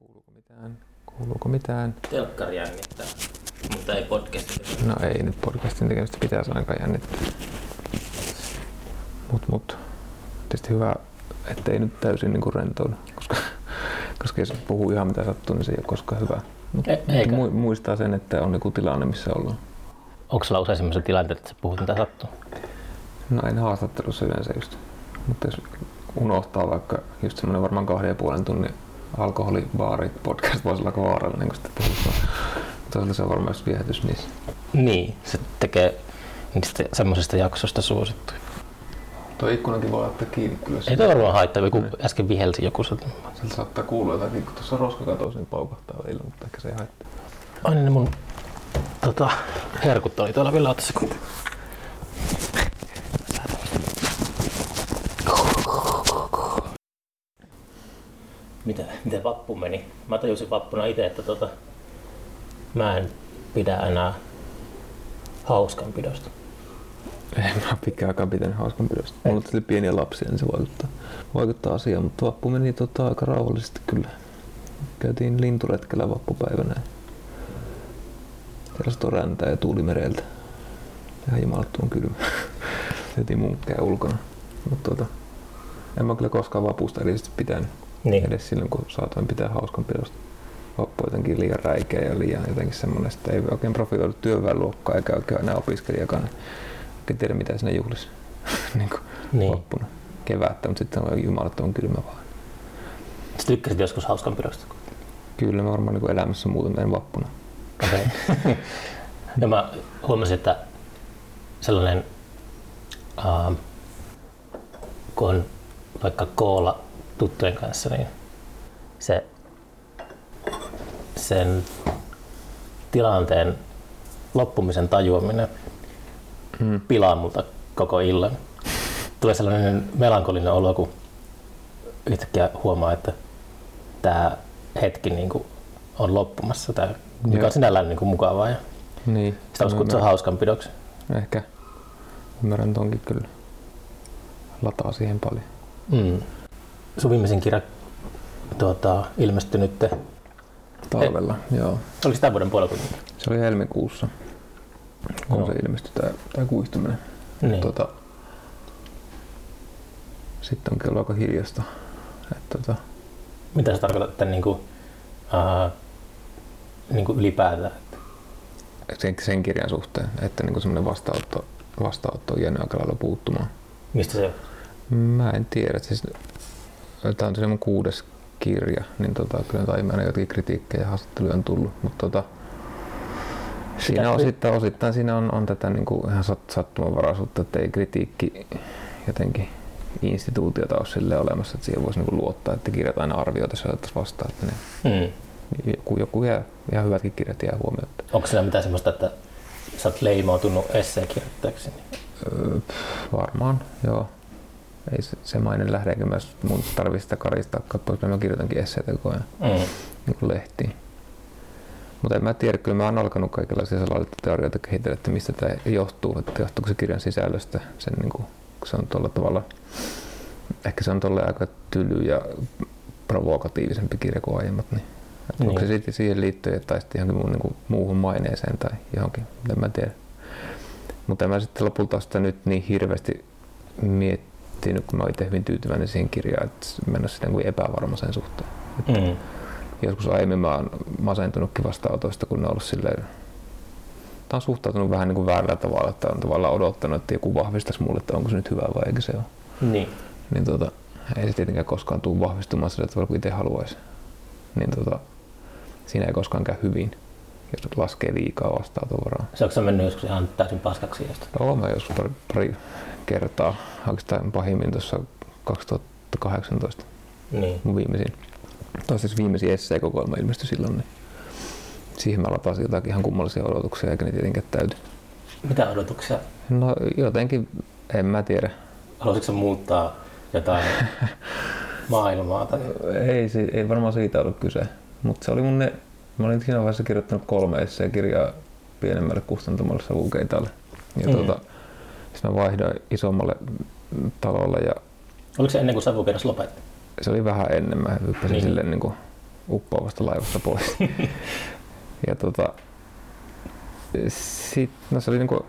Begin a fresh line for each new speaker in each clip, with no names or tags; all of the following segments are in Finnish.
Kuuluuko mitään? Kuuluuko mitään?
Telkkari jännittää, mutta ei podcastin.
No ei nyt podcastin tekemistä pitäisi ainakaan jännittää. Mut mut. Tietysti hyvä, ettei nyt täysin niinku rentoudu, koska, koska jos puhuu ihan mitä sattuu, niin se ei ole koskaan hyvä. Mut
E- eikä.
mu- muistaa sen, että on joku tilanne, missä ollaan.
Onko sulla usein sellaisia tilanteita, että sä puhut mitä sattuu?
No en haastattelussa yleensä just. Mutta jos unohtaa vaikka just semmoinen varmaan kahden ja puolen tunnin alkoholibaari podcast voisi olla aika vaarallinen, kun sitä puhutaan. Toisaalta se on varmaan viehätys niissä.
Niin, se tekee niistä semmoisista jaksoista suosittuja.
Tuo ikkunankin voi laittaa kiinni kyllä.
Ei toi varmaan haittaa, joku äsken vihelsi joku. se-
Sieltä saattaa kuulua jotakin, kun tuossa roskakatos niin paukahtaa välillä, mutta ehkä se ei haittaa.
Ai niin ne mun tota, herkut oli tuolla vielä otassa. kun- Mitä, miten vappu meni? Mä tajusin vappuna itse, että tota, mä en pidä enää hauskanpidosta.
En mä pitkään pitänyt hauskanpidosta. Mulla tuli pieniä lapsia, niin se vaikuttaa, vaikuttaa asiaan, mutta vappu meni tota, aika rauhallisesti kyllä. Käytiin linturetkellä vappupäivänä. Satoi räntää ja tuuli mereltä. Ihan jumalattoman kylmä. Tehtiin munkkeja ulkona. Mutta tota, en mä kyllä koskaan vapusta erityisesti pitänyt.
Niin.
Edes silloin, kun saatoin pitää hauskanpidosta. Vappu on jotenkin liian räikeä ja liian jotenkin semmoinen, että ei oikein profiloidu työväenluokkaa eikä oikein enää opiskelijakaan. niin Oikein tiedä mitä siinä juhlisi niin kuin
Niin.
vappuna. Kevättä, mutta sitten on jumalattoman kylmä vaan.
Sä tykkäsit joskus hauskanpidosta?
Kyllä mä varmaan niin elämässä muuten en vappuna.
Okei. ja mä huomasin, että sellainen, uh, kun on vaikka koolla tuttujen kanssa, niin se sen tilanteen loppumisen tajuaminen
Mm.
pilaa multa koko illan. Tulee sellainen melankolinen olo, kun yhtäkkiä huomaa, että tämä hetki niin kuin on loppumassa, tää, mikä
Joo.
on sinällään niin kuin mukavaa. Ja
Niin.
sitä voisi kutsua hauskanpidoksi.
Ehkä. Ymmärrän tonkin kyllä. Lataa siihen paljon.
Mm. Sun viimeisin kirja tuota, ilmestyi nyt,
Talvella, joo.
oliko se tämän vuoden puolella? kuitenkin?
Se oli helmikuussa, kun
Joo.
se ilmestyi tää, tää kuihtuminen.
Niin.
Tota, sitten onkin ollut aika hiljasta. Et, tota,
Mitä sä tarkoitat että niin kuin, uh, niin kuin ylipäätään?
sen, sen kirjan suhteen, että niinku semmoinen vastaanotto, vastaanotto on jäänyt aika lailla puuttumaan.
Mistä se
Mä en tiedä. Siis, tämä on tosiaan mun kuudes kirja, niin tota, kyllä aina jotakin kritiikkejä ja haastatteluja on tullut, mutta tota, siinä osittain, osittain siinä on, on tätä niin kuin ihan sat, sattumanvaraisuutta, että ei kritiikki jotenkin instituutiota ole sille olemassa, että siihen voisi niin kuin luottaa, että kirjat aina arvioita se vastaan, että ne,
mm.
joku, joku jää, ihan hyvätkin kirjat jää huomiota.
Onko siinä mitään semmoista, että sä oot leimautunut esseekirjoittajaksi?
Öö, varmaan, joo. Ei se, se maine lähde, eikä myös mun tarvitse sitä karistaa pois, mä kirjoitankin esseitä koko ajan.
Mm.
niin kuin lehtiin. Mutta en mä tiedä, kyllä mä oon alkanut kaikenlaisia salaliittoteorioita kehitellä, että mistä tämä johtuu, että johtuuko se kirjan sisällöstä, sen niin kuin, se on tuolla tavalla, ehkä se on tuolle aika tyly ja provokatiivisempi kirja kuin aiemmat, niin, että onko se
Niin.
sitten siihen liittyen tai sitten johonkin muun, niin kuin, muuhun maineeseen tai johonkin, en mä tiedä. Mutta en mä sitten lopulta sitä nyt niin hirveästi miettinyt, kun mä oon itse hyvin tyytyväinen siihen kirjaan, että mä en ole sitä niin kuin epävarma sen suhteen
Mm.
joskus aiemmin mä oon masentunutkin vastaanotoista, kun ne on ollut silleen, Tämä on suhtautunut vähän niin kuin väärällä tavalla, että on tavallaan odottanut, että joku vahvistaisi mulle, että onko se nyt hyvä vai eikö se ole.
Niin.
Niin tota, ei se tietenkään koskaan tule vahvistumaan sillä tavalla kuin itse haluaisi. Niin tota, siinä ei koskaan käy hyvin, jos laskee liikaa vastaanotovaraa.
Se onko se mennyt joskus ihan täysin paskaksi josta?
Joo, mä joskus pari, pari kertaa, oikeastaan pahimmin tuossa 2018
Niin.
mun viimeisin, tai siis viimeisin esseekokoelma ilmestyi silloin, niin siihen mä latasin jotakin ihan kummallisia odotuksia, eikä ne tietenkään täyty.
Mitä odotuksia?
No jotenkin, en mä tiedä.
Haluaisitko muuttaa jotain maailmaa? Tai...
Ei, ei varmaan siitä ollut kyse, mutta se oli mun ne, mä olin siinä vaiheessa kirjoittanut kolme esseekirjaa pienemmälle kustantamolle Savukeitalle. Ja
Mm.
tuota, sitten mä vaihdoin isommalle talolle ja
Oliko se ennen kuin savukerros lopetti?
se oli vähän ennen. Mä hyppäsin
Niin.
niin. silleen niin kuin uppoavasta laivasta pois. ja tota, sit, no se oli niinku,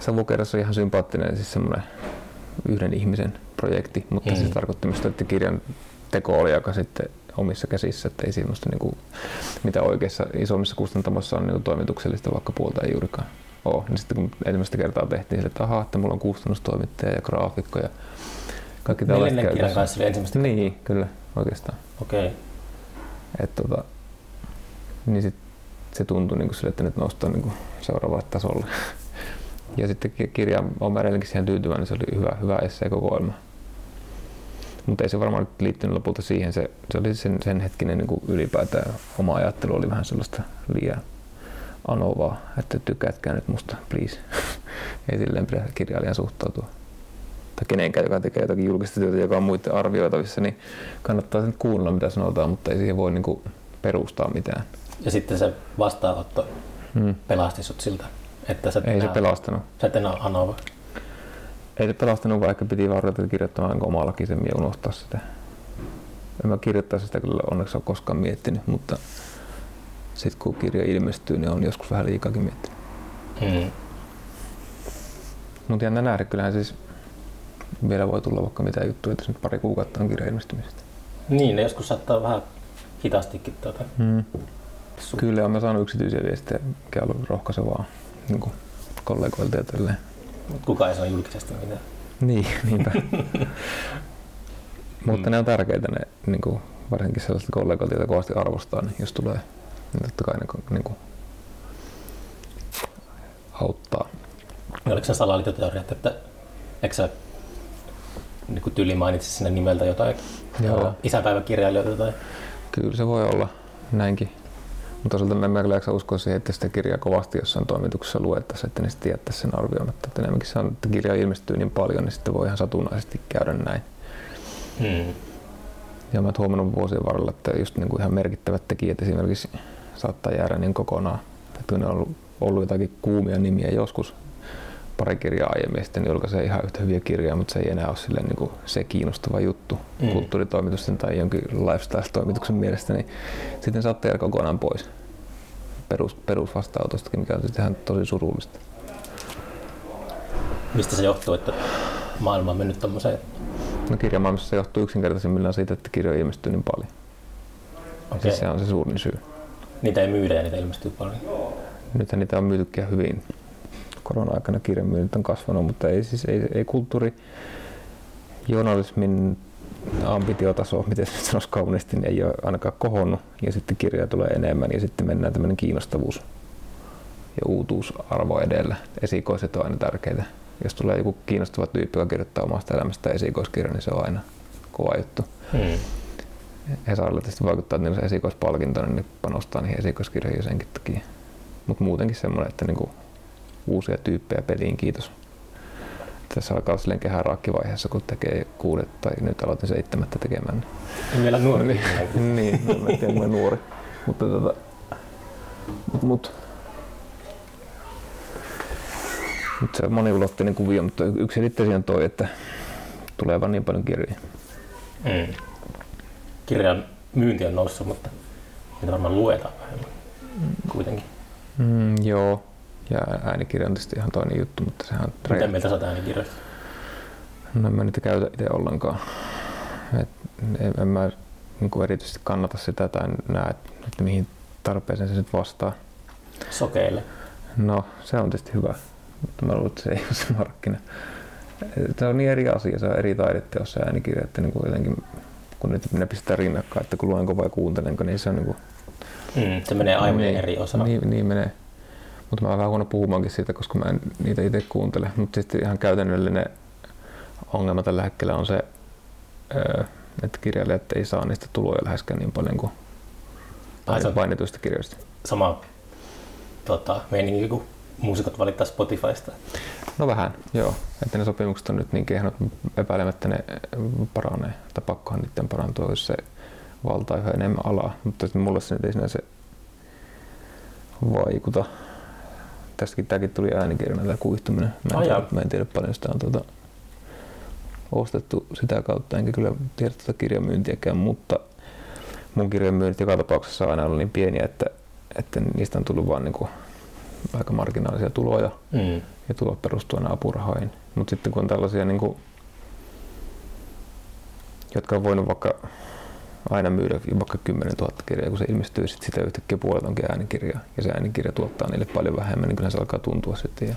Savukerrassa ihan sympaattinen siis semmoinen yhden ihmisen projekti, mutta mm. se tarkoitti myös, että kirjan teko oli aika sitten omissa käsissä, että ei semmoista niinku, mitä oikeissa isommissa kustantamossa on niinku toimituksellista vaikka puolta ei juurikaan ole. Niin sitten kun ensimmäistä kertaa tehtiin sille, että ahaa, että mulla on kustannustoimittaja ja graafikko ja kaikki tällaiset
Neljännen kirjan kanssa oli ensimmäistä
Niin, kyllä, oikeastaan.
Okei. Okay.
Et tota, niin sit se tuntui niin sille, että nyt nostaa niin seuraavalle tasolle. Ja sitten kirja on edelleenkin siihen tyytyväinen, se oli hyvä, hyvä esseekokoelma. Mutta ei se varmaan liittynyt lopulta siihen, se, se oli sen, sen hetkinen niin kuin ylipäätään oma ajattelu oli vähän sellaista liian anovaa, että tykkäätkää nyt musta, please. ei silleen pidä kirjailijan suhtautua. Tai kenenkään, joka tekee jotakin julkista työtä, joka on muiden arvioitavissa, niin kannattaa sen kuunnella, mitä sanotaan, mutta ei siihen voi niin kuin perustaa mitään.
Ja sitten se vastaanotto hmm. pelasti sut siltä, että sä
Ei se pelastanut.
Sä et enää anova.
Ei se pelastanut, vaikka piti varrata kirjoittamaan omalla kisemmin ja unohtaa sitä. En mä kirjoittaisi sitä kyllä onneksi ole koskaan miettinyt, mutta sitten kun kirja ilmestyy, niin on joskus vähän liikaakin miettinyt. Hmm. Mutta jännä nähdä, kyllähän siis vielä voi tulla vaikka mitä juttuja, että nyt pari kuukautta on kirja ilmestymisestä.
Niin, ne joskus saattaa vähän hitaastikin tuota. Hmm.
Kyllä, olen saanut yksityisiä viestejä, mikä on ollut rohkaisevaa niin kollegoilta ja tälleen.
Mutta kukaan ei saa julkisesti mitään.
Niin, niinpä. Mutta ne on tärkeitä ne, niin kuin, varsinkin sellaiset kollegoilta, joita kovasti arvostaa, niin jos tulee, totta kai niin kuin, auttaa.
Ja oliko se salaliittoteoriat, että eikö sä niin kuin tyli mainitsi sinne nimeltä jotain Joo. isäpäiväkirjailijoita? Tai?
Kyllä se voi olla näinkin. Mutta toisaalta en kyllä uskoa siihen, että sitä kirjaa kovasti jossain toimituksessa luettaisiin, että ne sitten jättäisi sen arvioimatta. Että enemmänkin se on, että kirja ilmestyy niin paljon, niin sitten voi ihan satunnaisesti käydä näin. Hmm. Ja mä oon huomannut vuosien varrella, että just niin kuin ihan merkittävät tekijät esimerkiksi saattaa jäädä niin kokonaan. Että ne on ollut, ollut jotakin kuumia nimiä joskus pari kirjaa aiemmin ja sitten julkaisee ihan yhtä hyviä kirjoja, mutta se ei enää ole silleen, niin kuin se kiinnostava juttu mm. kulttuuritoimitusten tai jonkin lifestyle-toimituksen mielestä, niin sitten saattaa jäädä kokonaan pois perus, perusvastaanotostakin, mikä on sitten ihan tosi surullista.
Mistä se johtuu, että maailma on mennyt tommoseen?
No kirjamaailmassa se johtuu yksinkertaisimmillaan siitä, että kirjoja ilmestyy niin paljon. Okay. Siis se on se suurin syy.
Niitä ei myydä ja niitä ilmestyy paljon?
Nythän niitä on myytykin hyvin korona-aikana kirjamyynnit on kasvanut, mutta ei, siis, ei, ei kulttuuri, journalismin ambitiotaso, miten se sanoisi kauniisti, niin ei ole ainakaan kohonnut ja sitten kirjoja tulee enemmän ja sitten mennään tämmöinen kiinnostavuus ja uutuusarvo edellä. Esikoiset on aina tärkeitä. Jos tulee joku kiinnostava tyyppi, joka kirjoittaa omasta elämästä esikoiskirja, niin se on aina kova juttu. Hmm. Hesarilla tietysti vaikuttaa, että niillä on esikoispalkinto, niin ne panostaa niihin esikoiskirjoihin senkin takia. Mutta muutenkin semmoinen, että niinku uusia tyyppejä peliin, kiitos. Tässä alkaa silleen kehäraakkivaiheessa, kun tekee kuudet tai nyt aloitin seitsemättä tekemään.
En vielä nuori.
niin, niin mä tiedän, mä nuori. Mutta tota, mut, mut, nyt se on moniulotteinen kuvio, mutta yksi selitteisiä on toi, että tulee vaan niin paljon kirjoja. Mm.
Kirjan myynti on noussut, mutta niitä varmaan luetaan vähemmän kuitenkin.
Mm, joo, ja äänikirja on tietysti ihan toinen juttu, mutta sehän on...
Miten mieltä sä äänikirjoista?
No en mä niitä käytä itse ollenkaan. Et en, en mä niin kuin erityisesti kannata sitä tai näe, että mihin tarpeeseen se nyt vastaa.
Sokeille.
No, se on tietysti hyvä, mutta mä luulen, että se ei ole se markkina. Se on niin eri asia, se on eri taideteossa äänikirja, että niin kuin jotenkin, kun nyt ne pistää rinnakkain, että kun luenko vai kuuntelenko, niin se on niin kuin,
mm, se menee aivan niin, eri osa.
Niin, niin menee. Mutta mä oon vähän huono puhumaankin siitä, koska mä en niitä itse kuuntele. Mutta sitten ihan käytännöllinen ongelma tällä hetkellä on se, että kirjailijat ei saa niistä tuloja läheskään niin paljon kuin painetuista kirjoista.
Sama tota, meininki kuin muusikot valittaa Spotifysta.
No vähän, joo. Että ne sopimukset on nyt niin kehnot, epäilemättä ne paranee. Tai pakkohan niiden parantua, jos se valtaa yhä enemmän alaa. Mutta mulle se nyt ei sinänsä vaikuta tästäkin tämäkin tuli äänikirjana tämä kuihtuminen. Mä en, tiedä, mä en tiedä paljon sitä on tuota, ostettu sitä kautta, enkä kyllä tiedä tuota kirjamyyntiäkään, mutta mun kirjojen myynnit joka tapauksessa on aina ollut niin pieniä, että, että niistä on tullut vaan niin kuin aika marginaalisia tuloja
Mm.
ja tulot perustuu aina apurahoihin. Mutta sitten kun on tällaisia, niin kuin, jotka on voinut vaikka aina myydä vaikka 10 000 kirjaa, kun se ilmestyy sit sitä yhtäkkiä puolet onkin äänikirjaa ja se äänikirja tuottaa niille paljon vähemmän, niin kyllä se alkaa tuntua sitten ja,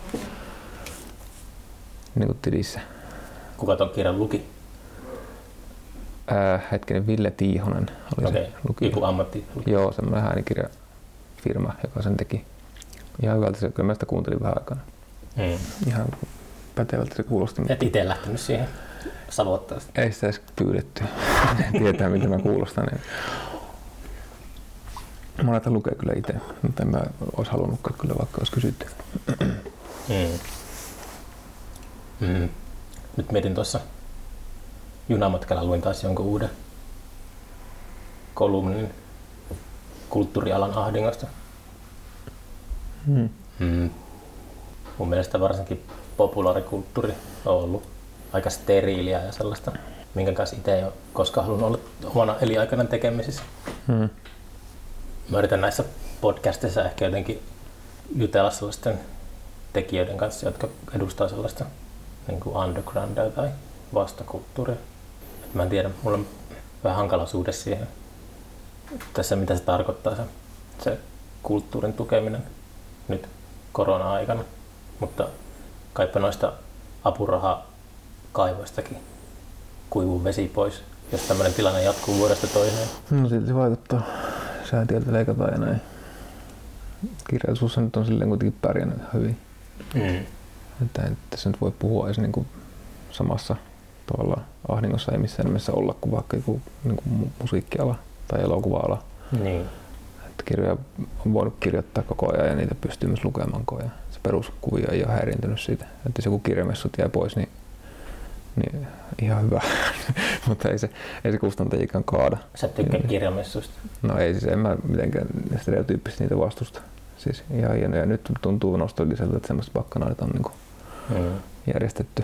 niin kuin tilissä.
Kuka ton kirjan luki?
Ää, hetkinen, Ville Tiihonen oli
Okei,
se lukija.
joku ammatti.
Joo, semmoinen äänikirjafirma, joka sen teki. Ihan hyvältä se, kyllä mä sitä kuuntelin vähän aikana.
Mm.
Ihan pätevältä se kuulosti.
Et itse lähtenyt siihen savottaa.
Ei sitä edes pyydetty. Tietää, mitä mä kuulostan. Niin. Mä laitan lukea kyllä itse, mutta en mä olisi halunnutkaan kyllä, vaikka olisi kysytty.
Mm. Mm. Nyt mietin tuossa junamatkalla luin taas jonkun uuden kolumnin kulttuurialan ahdingosta.
Hmm.
Mm. Mun mielestä varsinkin populaarikulttuuri on ollut aika steriiliä ja sellaista, minkä kanssa itse ei ole koskaan halunnut olla omana elinaikana tekemisissä.
Hmm.
Mä yritän näissä podcasteissa ehkä jotenkin jutella sellaisten tekijöiden kanssa, jotka edustaa sellaista niin kuin undergroundia tai vastakulttuuria. Et mä en tiedä, mulla on vähän hankala suhde siihen tässä, mitä se tarkoittaa se, se kulttuurin tukeminen nyt korona-aikana. Mutta kaipa noista apuraha-kaivoistakin kuivuu vesi pois, jos tämmöinen tilanne jatkuu vuodesta toiseen.
No silti se vaikuttaa. Säätiöltä leikataan ja näin. Kirjallisuus nyt on silleen kuitenkin pärjännyt ihan hyvin.
Mm.
Että ei tässä nyt voi puhua edes niin kuin samassa tavalla ahdingossa ei missään nimessä olla kuin vaikka joku niin kuin mu- musiikkiala tai elokuva-ala.
Niin.
Että kirjoja on voinut kirjoittaa koko ajan ja niitä pystyy myös lukemaan koko ajan. Se peruskuvio ei ole häiriintynyt siitä. Että jos joku kirjamessut jää pois, niin, niin ihan hyvä. Mutta ei se, ei se kustantajikaan kaada.
Sä tykkää kirjamessuista.
No ei siis en mä mitenkään stereotyyppisesti niitä vastusta. Siis ihan hienoja. Ja nyt tuntuu nostalgiselta, että semmoista bakkanaalit on niin
Mm.
järjestetty.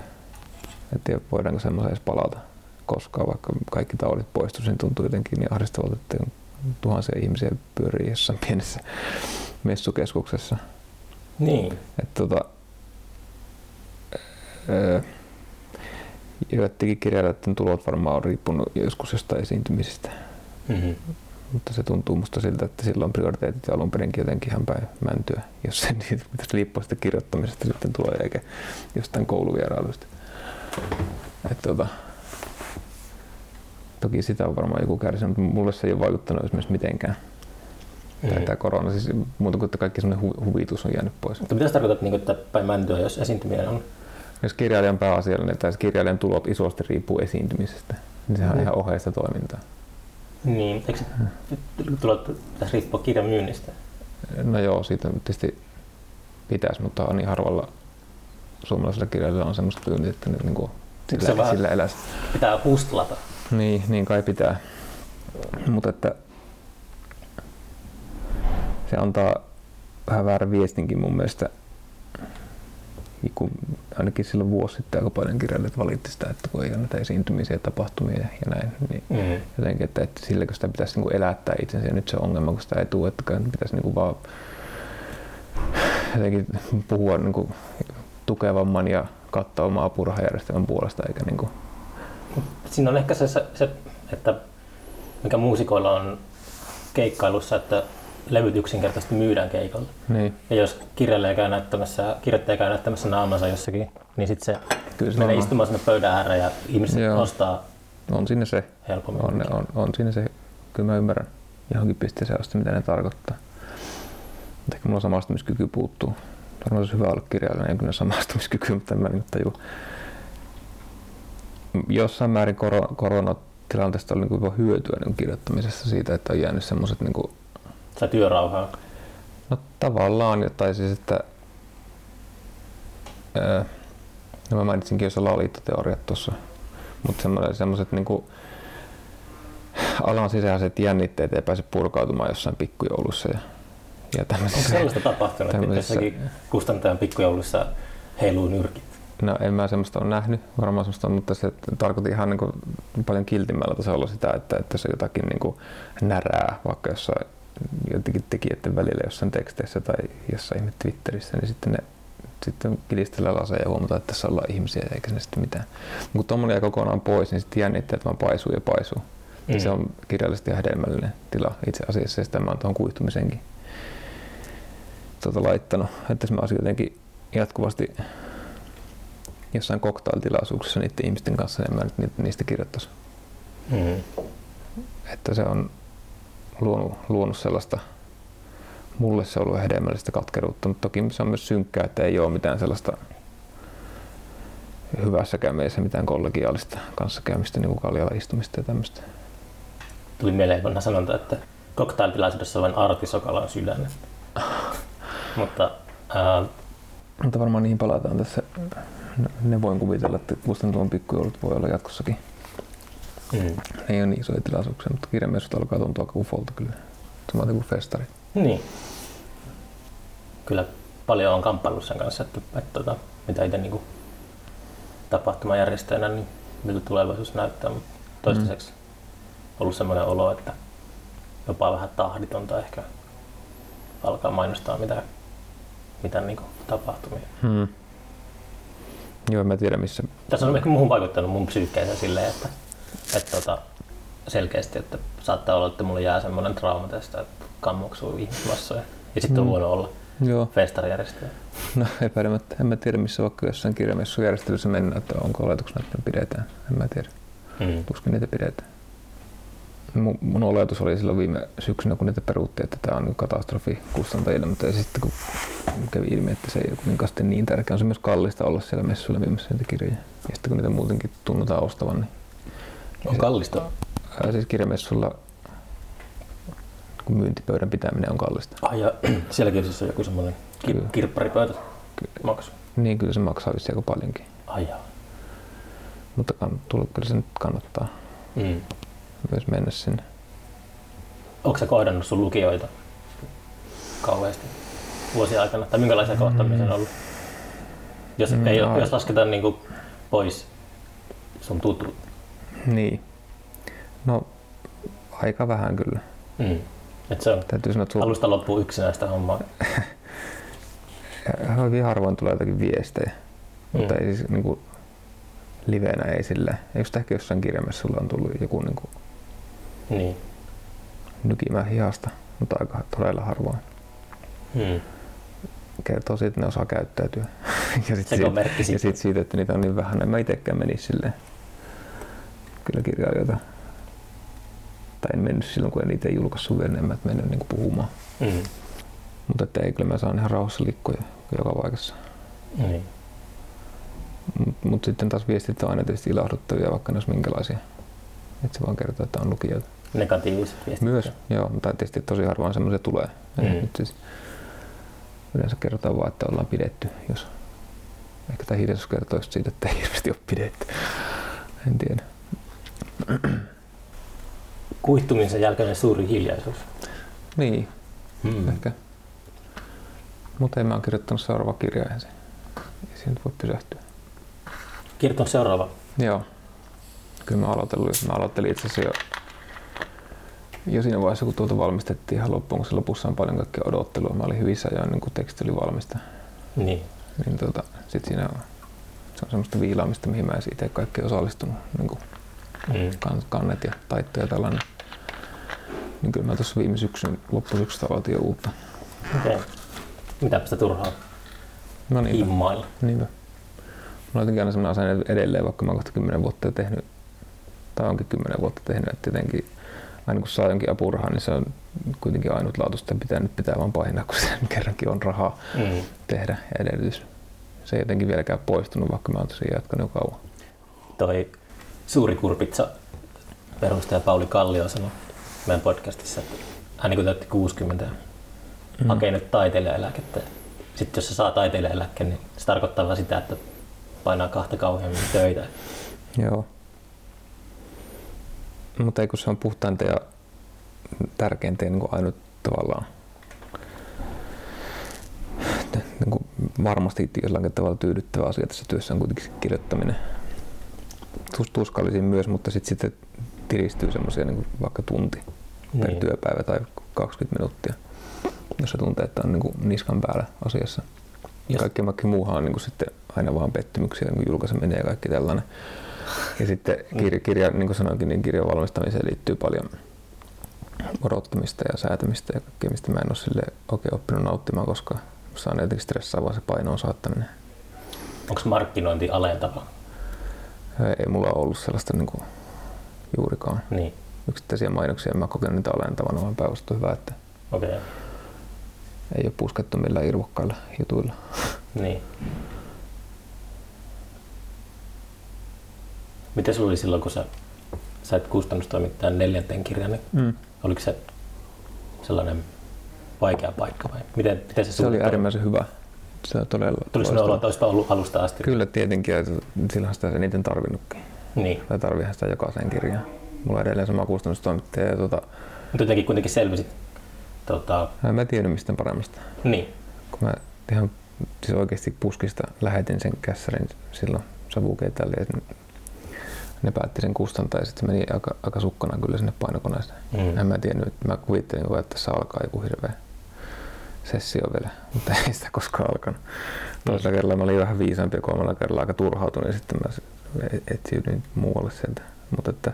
En tiedä, voidaanko semmoisen edes palata koskaan, vaikka kaikki taulit poistuisi, niin tuntuu jotenkin niin ahdistavalta, että tuhansia ihmisiä pyörii jossain pienessä messukeskuksessa.
Niin.
Että tota, öö, joidenkin kirjailijoiden tulot varmaan on riippunut joskus jostain esiintymisistä,
Mm-hmm.
mutta se tuntuu musta siltä, että sillä on prioriteetit ja alun perinkin jotenkin ihan päin mäntyä, jos se niitä pitäisi liippua sitä kirjoittamisesta sitten tulee eikä jostain kouluvierailuista. Et tota, toki sitä on varmaan joku kärsinyt, mutta mulle se ei ole vaikuttanut esimerkiksi mitenkään. Mm. Tämä korona, siis muuta kuin että kaikki semmoinen hu- huvitus on jäänyt pois.
Mutta mitä sä tarkoitat, niin että päin mäntyä, jos esiintyminen on?
Jos kirjailijan pääasiallinen tai kirjailijan tulot isosti riippuu esiintymisestä, niin sehän on
Mhm.
ihan oheista toimintaa.
Niin. Eikö se tulot pitäisi riippua kirjan myynnistä?
No joo, siitä tietysti pitäisi, mutta on niin harvalla suomalaisella kirjailijalla on semmoista tyyntä, että ne niin kuin
se
sillä,
vähän-
sillä eläisi.
Pitää hustlata.
Niin, niin kai pitää. Mutta että se antaa vähän väärän viestinkin mun mielestä. Kun ainakin silloin vuosi sitten aika paljon kirjailijat valitti sitä, että kun ei näitä esiintymisiä tapahtumia ja näin, niin
Mm.
jotenkin, että, että sillä kun sitä pitäisi niin kuin elättää itsensä ja nyt se ongelma, kun sitä ei tule, että pitäisi niin kuin vaan jotenkin puhua niin kuin tukevamman ja kattavamman apurahajärjestelmän puolesta eikä niin kuin,
Siinä on ehkä se, se, että mikä muusikoilla on keikkailussa, että levyt yksinkertaisesti myydään keikalla.
niin,
Ja jos kirjailija käy näyttämässä, kirjoittaja käy näyttämässä naamansa jossakin, niin sitten se
Kyllä se
menee
on.
istumaan sinne pöydän ääreen ja ihmiset
Joo.
ostaa
on siinä se,
helpommin.
on, on, on siinä se, kyllä mä ymmärrän johonkin pisteeseen asti, mitä ne tarkoittaa. Mutta ehkä mulla samastumiskyky puuttuu. Varmaan se olisi hyvä olla kirjailija, ei kyllä samastumiskyky, mutta en mä niin tajua. Jossain määrin koro, koronatilanteesta oli niin hyötyä niin kirjoittamisessa siitä, että on jäänyt semmoiset niin kuin,
Sä työrauhaa.
No tavallaan, tai siis että ää, no mä mainitsinkin jo salaliittoteoriat tuossa, mutta semmoiset niinku alan sisäiset jännitteet ei pääse purkautumaan jossain pikkujoulussa ja, ja
Onko sellaista tapahtunut, että jossakin kustantajan pikkujoulussa heiluu nyrkit?
No en mä semmoista ole nähnyt, varmaan semmoista on, mutta se tarkoitti ihan niin kuin paljon kiltimmällä tasolla sitä, että, että se jotakin niin kuin närää vaikka jossain jotenkin tekijöiden välillä jossain teksteissä tai jossain ihme Twitterissä, niin sitten ne sitten kilistellään laseja ja huomata, että tässä ollaan ihmisiä eikä se sitten mitään. Kun tuommoinen jää kokonaan pois, niin sitten jännitteet vaan paisuu ja paisuu. Mm. Se on kirjallisesti hedelmällinen tila itse asiassa ja sitä mä oon tuohon kuihtumisenkin tuota laittanut, että mä olisin jotenkin jatkuvasti jossain koktailtilaisuuksissa niiden ihmisten kanssa, niin mä nyt niistä kirjoittaisi. Mm. Että se on luonut, luonut sellaista, mulle se on ollut hedelmällistä katkeruutta, mutta toki se on myös synkkää, että ei ole mitään sellaista hyvässä käymeissä mitään kollegiaalista kanssakäymistä, niin kuin kaljalla istumista ja tämmöistä.
Tuli mieleen vanha sanonta, että koktailtilaisuudessa on vain artisokalan sydän. mutta, ää...
mutta varmaan niihin palataan tässä. Ne voin kuvitella, että kustantamon pikkujoulut voi olla jatkossakin. Mm. Ei ole niin isoja tilaisuuksia, mutta kirjamessut alkaa tuntua aika ufolta kyllä. Samaten kuin festari.
Niin. Kyllä paljon on kamppailut sen kanssa, että, että, että tota, mitä itse niin tapahtumajärjestäjänä, niin miltä tulevaisuus näyttää, mutta toistaiseksi mm. ollut sellainen olo, että jopa vähän tahditonta ehkä alkaa mainostaa mitä, mitä niin tapahtumia. Hmm.
Joo, mä tiedän missä.
Tässä on ehkä muuhun vaikuttanut mun psyykkeeseen silleen, että, että tota, selkeästi, että saattaa olla, että mulla jää semmoinen trauma tästä, että kammoksuu ihmismassoja. Ja sitten on mm. huono olla Joo. festarijärjestäjä.
No epäilemättä. En mä tiedä, missä vaikka jossain kirjamessujärjestelyssä mennään, että onko oletuksena, että ne pidetään. En mä tiedä. Mm. Tuskin niitä pidetään. Mun, mun oletus oli silloin viime syksynä, kun niitä peruttiin, että tämä on katastrofi kustantajille, mutta sitten kun kävi ilmi, että se ei ole niin tärkeä, on se myös kallista olla siellä messuilla myymässä niitä kirjoja. Ja sitten kun niitä muutenkin tunnutaan ostavan, niin...
On kallista?
Ää, siis kirjamessulla kun myyntipöydän pitäminen on kallista.
Ah, ja sielläkin siis on joku semmoinen ki- kirpparipöytä maksu.
Niin, kyllä se maksaa vissi aika paljonkin.
Ai
Mutta kann, tulla, kyllä se nyt kannattaa mm. Myös mennä sinne.
Onko se kohdannut sun lukijoita kauheasti vuosien aikana? Tai minkälaisia kohtaamisia on ollut? Jos, mm, ei, no, jos lasketaan niin kuin pois sun tutut.
Niin. No, aika vähän kyllä. Mm.
Et se on Täytyy sanoa, sun... alusta loppuun yksinäistä hommaa.
Hyvin harvoin tulee jotakin viestejä, mm. mutta ei siis niin kuin, livenä ei sillä. Eikö ehkä jossain kirjamessa sulla on tullut joku niin kuin, niin. nykimä hihasta, mutta aika todella harvoin. Mm. Kertoo siitä, että ne osaa käyttäytyä.
ja sitten siitä,
ja sit siitä, että niitä on niin vähän, en mä itsekään menisi silleen. Kyllä kirjailijoita tai en mennyt silloin, kun en itse julkaissut vielä, en mä mennyt niin puhumaan. Mm. Mutta että ei, kyllä mä saan ihan rauhassa liikkoja joka paikassa. Mm. Mutta mut sitten taas viestit on aina tietysti ilahduttavia, vaikka ne olisi minkälaisia. Että se vaan kertoo, että on lukijoita.
Negatiiviset viestit?
Myös, joo, mutta tietysti tosi harvoin semmoisia tulee. Mm. Nyt siis yleensä kerrotaan vaan, että ollaan pidetty, jos ehkä tämä hiljaisuus kertoo siitä, että ei hirveästi ole pidetty. En tiedä
kuihtumisen jälkeinen suuri hiljaisuus.
Niin, hmm. ehkä. Mutta en mä ole kirjoittanut seuraava kirja ensin. Ei siinä voi pysähtyä.
Kirjoittanut seuraava?
Joo. Kyllä mä aloitin, mä aloittelin itse asiassa jo, jo siinä vaiheessa, kun tuota valmistettiin ihan loppuun, kun se lopussa on paljon kaikkea odottelua. Mä olin hyvissä ajoin, niin kun teksti oli valmista.
Niin.
Niin tuota, sit siinä on, se on semmoista viilaamista, mihin mä en itse kaikki osallistunut. Niin kuin mm. kannet ja taitto ja tällainen. Niin kyllä mä tuossa viime syksyn, loppusyksystä aloitin jo uutta.
Okei. Okay. Mitäpä sitä turhaa
no niinpä.
immailla.
Niinpä. Mä oon aina sellainen asenne edelleen, vaikka mä oon kohta 10 vuotta jo tehnyt, tai onkin 10 vuotta tehnyt, että jotenkin aina kun saa jonkin apurahan, niin se on kuitenkin ainutlaatuista pitää nyt pitää vaan painaa, kun se kerrankin on rahaa mm. tehdä ja edellytys. Se ei jotenkin vieläkään poistunut, vaikka mä oon tosiaan jatkanut jo kauan.
Toi suuri kurpitsa perustaja Pauli Kallio sanoi meidän podcastissa, että hän niin täytti 60 ja mm. hakee nyt taiteilijaeläkettä. Sitten jos se saa taiteilijaeläkkeen, niin se tarkoittaa vain sitä, että painaa kahta kauheammin töitä.
Joo. Mutta ei kun se on puhtainta ja tärkeintä niin kuin ainut tavallaan niin kuin varmasti jollakin tavalla tyydyttävä asia tässä työssä on kuitenkin kirjoittaminen. Tus- Tuskallisiin myös, mutta sitten sitten tiristyy semmoisia niin vaikka tunti per
Niin.
työpäivä tai 20 minuuttia, jos se tuntee, että on niin kuin niskan päällä asiassa. Ja kaikki muuhan on niin kuin sitten aina vaan pettymyksiä, niin kuin julkaiseminen ja kaikki tällainen. Ja sitten kirja, kirja niin kuin sanoinkin, niin kirjan valmistamiseen liittyy paljon odottamista ja säätämistä ja kaikkea, mistä mä en ole sille oikein oppinut nauttimaan, koska se on jotenkin stressaavaa se painoon saattaminen.
Onko markkinointi alentava?
Ei mulla ole ollut sellaista niin kuin juurikaan.
Niin,
Yksittäisiä mainoksia en mä kokenut niitä alentavana, vaan päinvastoin hyvä, että
okei. Okay.
ei ole puskettu millään irvokkailla jutuilla.
Niin. Miten sulla oli silloin, kun sä sait kustannustoimittajan neljänteen kirjan, niin
Mm.
oliko se sellainen vaikea paikka vai miten, miten se
Se oli äärimmäisen hyvä. Se on todella
Tuli
loistava.
olo, että ollut alusta asti.
Kyllä tietenkin, että silloin sitä eniten tarvinnutkin.
Niin.
Tai tarviihan sitä jokaiseen kirjaan. Mulla on edelleen sama kustannustoimittaja ja tuota,
Mutta jotenkin kuitenkin selvisit. Tota,
en mä tiennyt mistään paremmasta.
niin.
Kun mä ihan siis oikeasti puskista lähetin sen kässärin silloin savukeitalle ja ne päätti sen kustantaa ja sitten se meni aika, aika sukkana kyllä sinne painokoneeseen.
Mm.
En mä tiennyt, että mä kuvittelin, vaan, että tässä alkaa joku hirveä sessio vielä, mutta ei sitä koskaan alkanut. Toisella kerralla mä olin vähän viisaampi ja kolmella kerralla aika turhautunut ja sitten mä etsiydyin muualle sieltä. Mutta että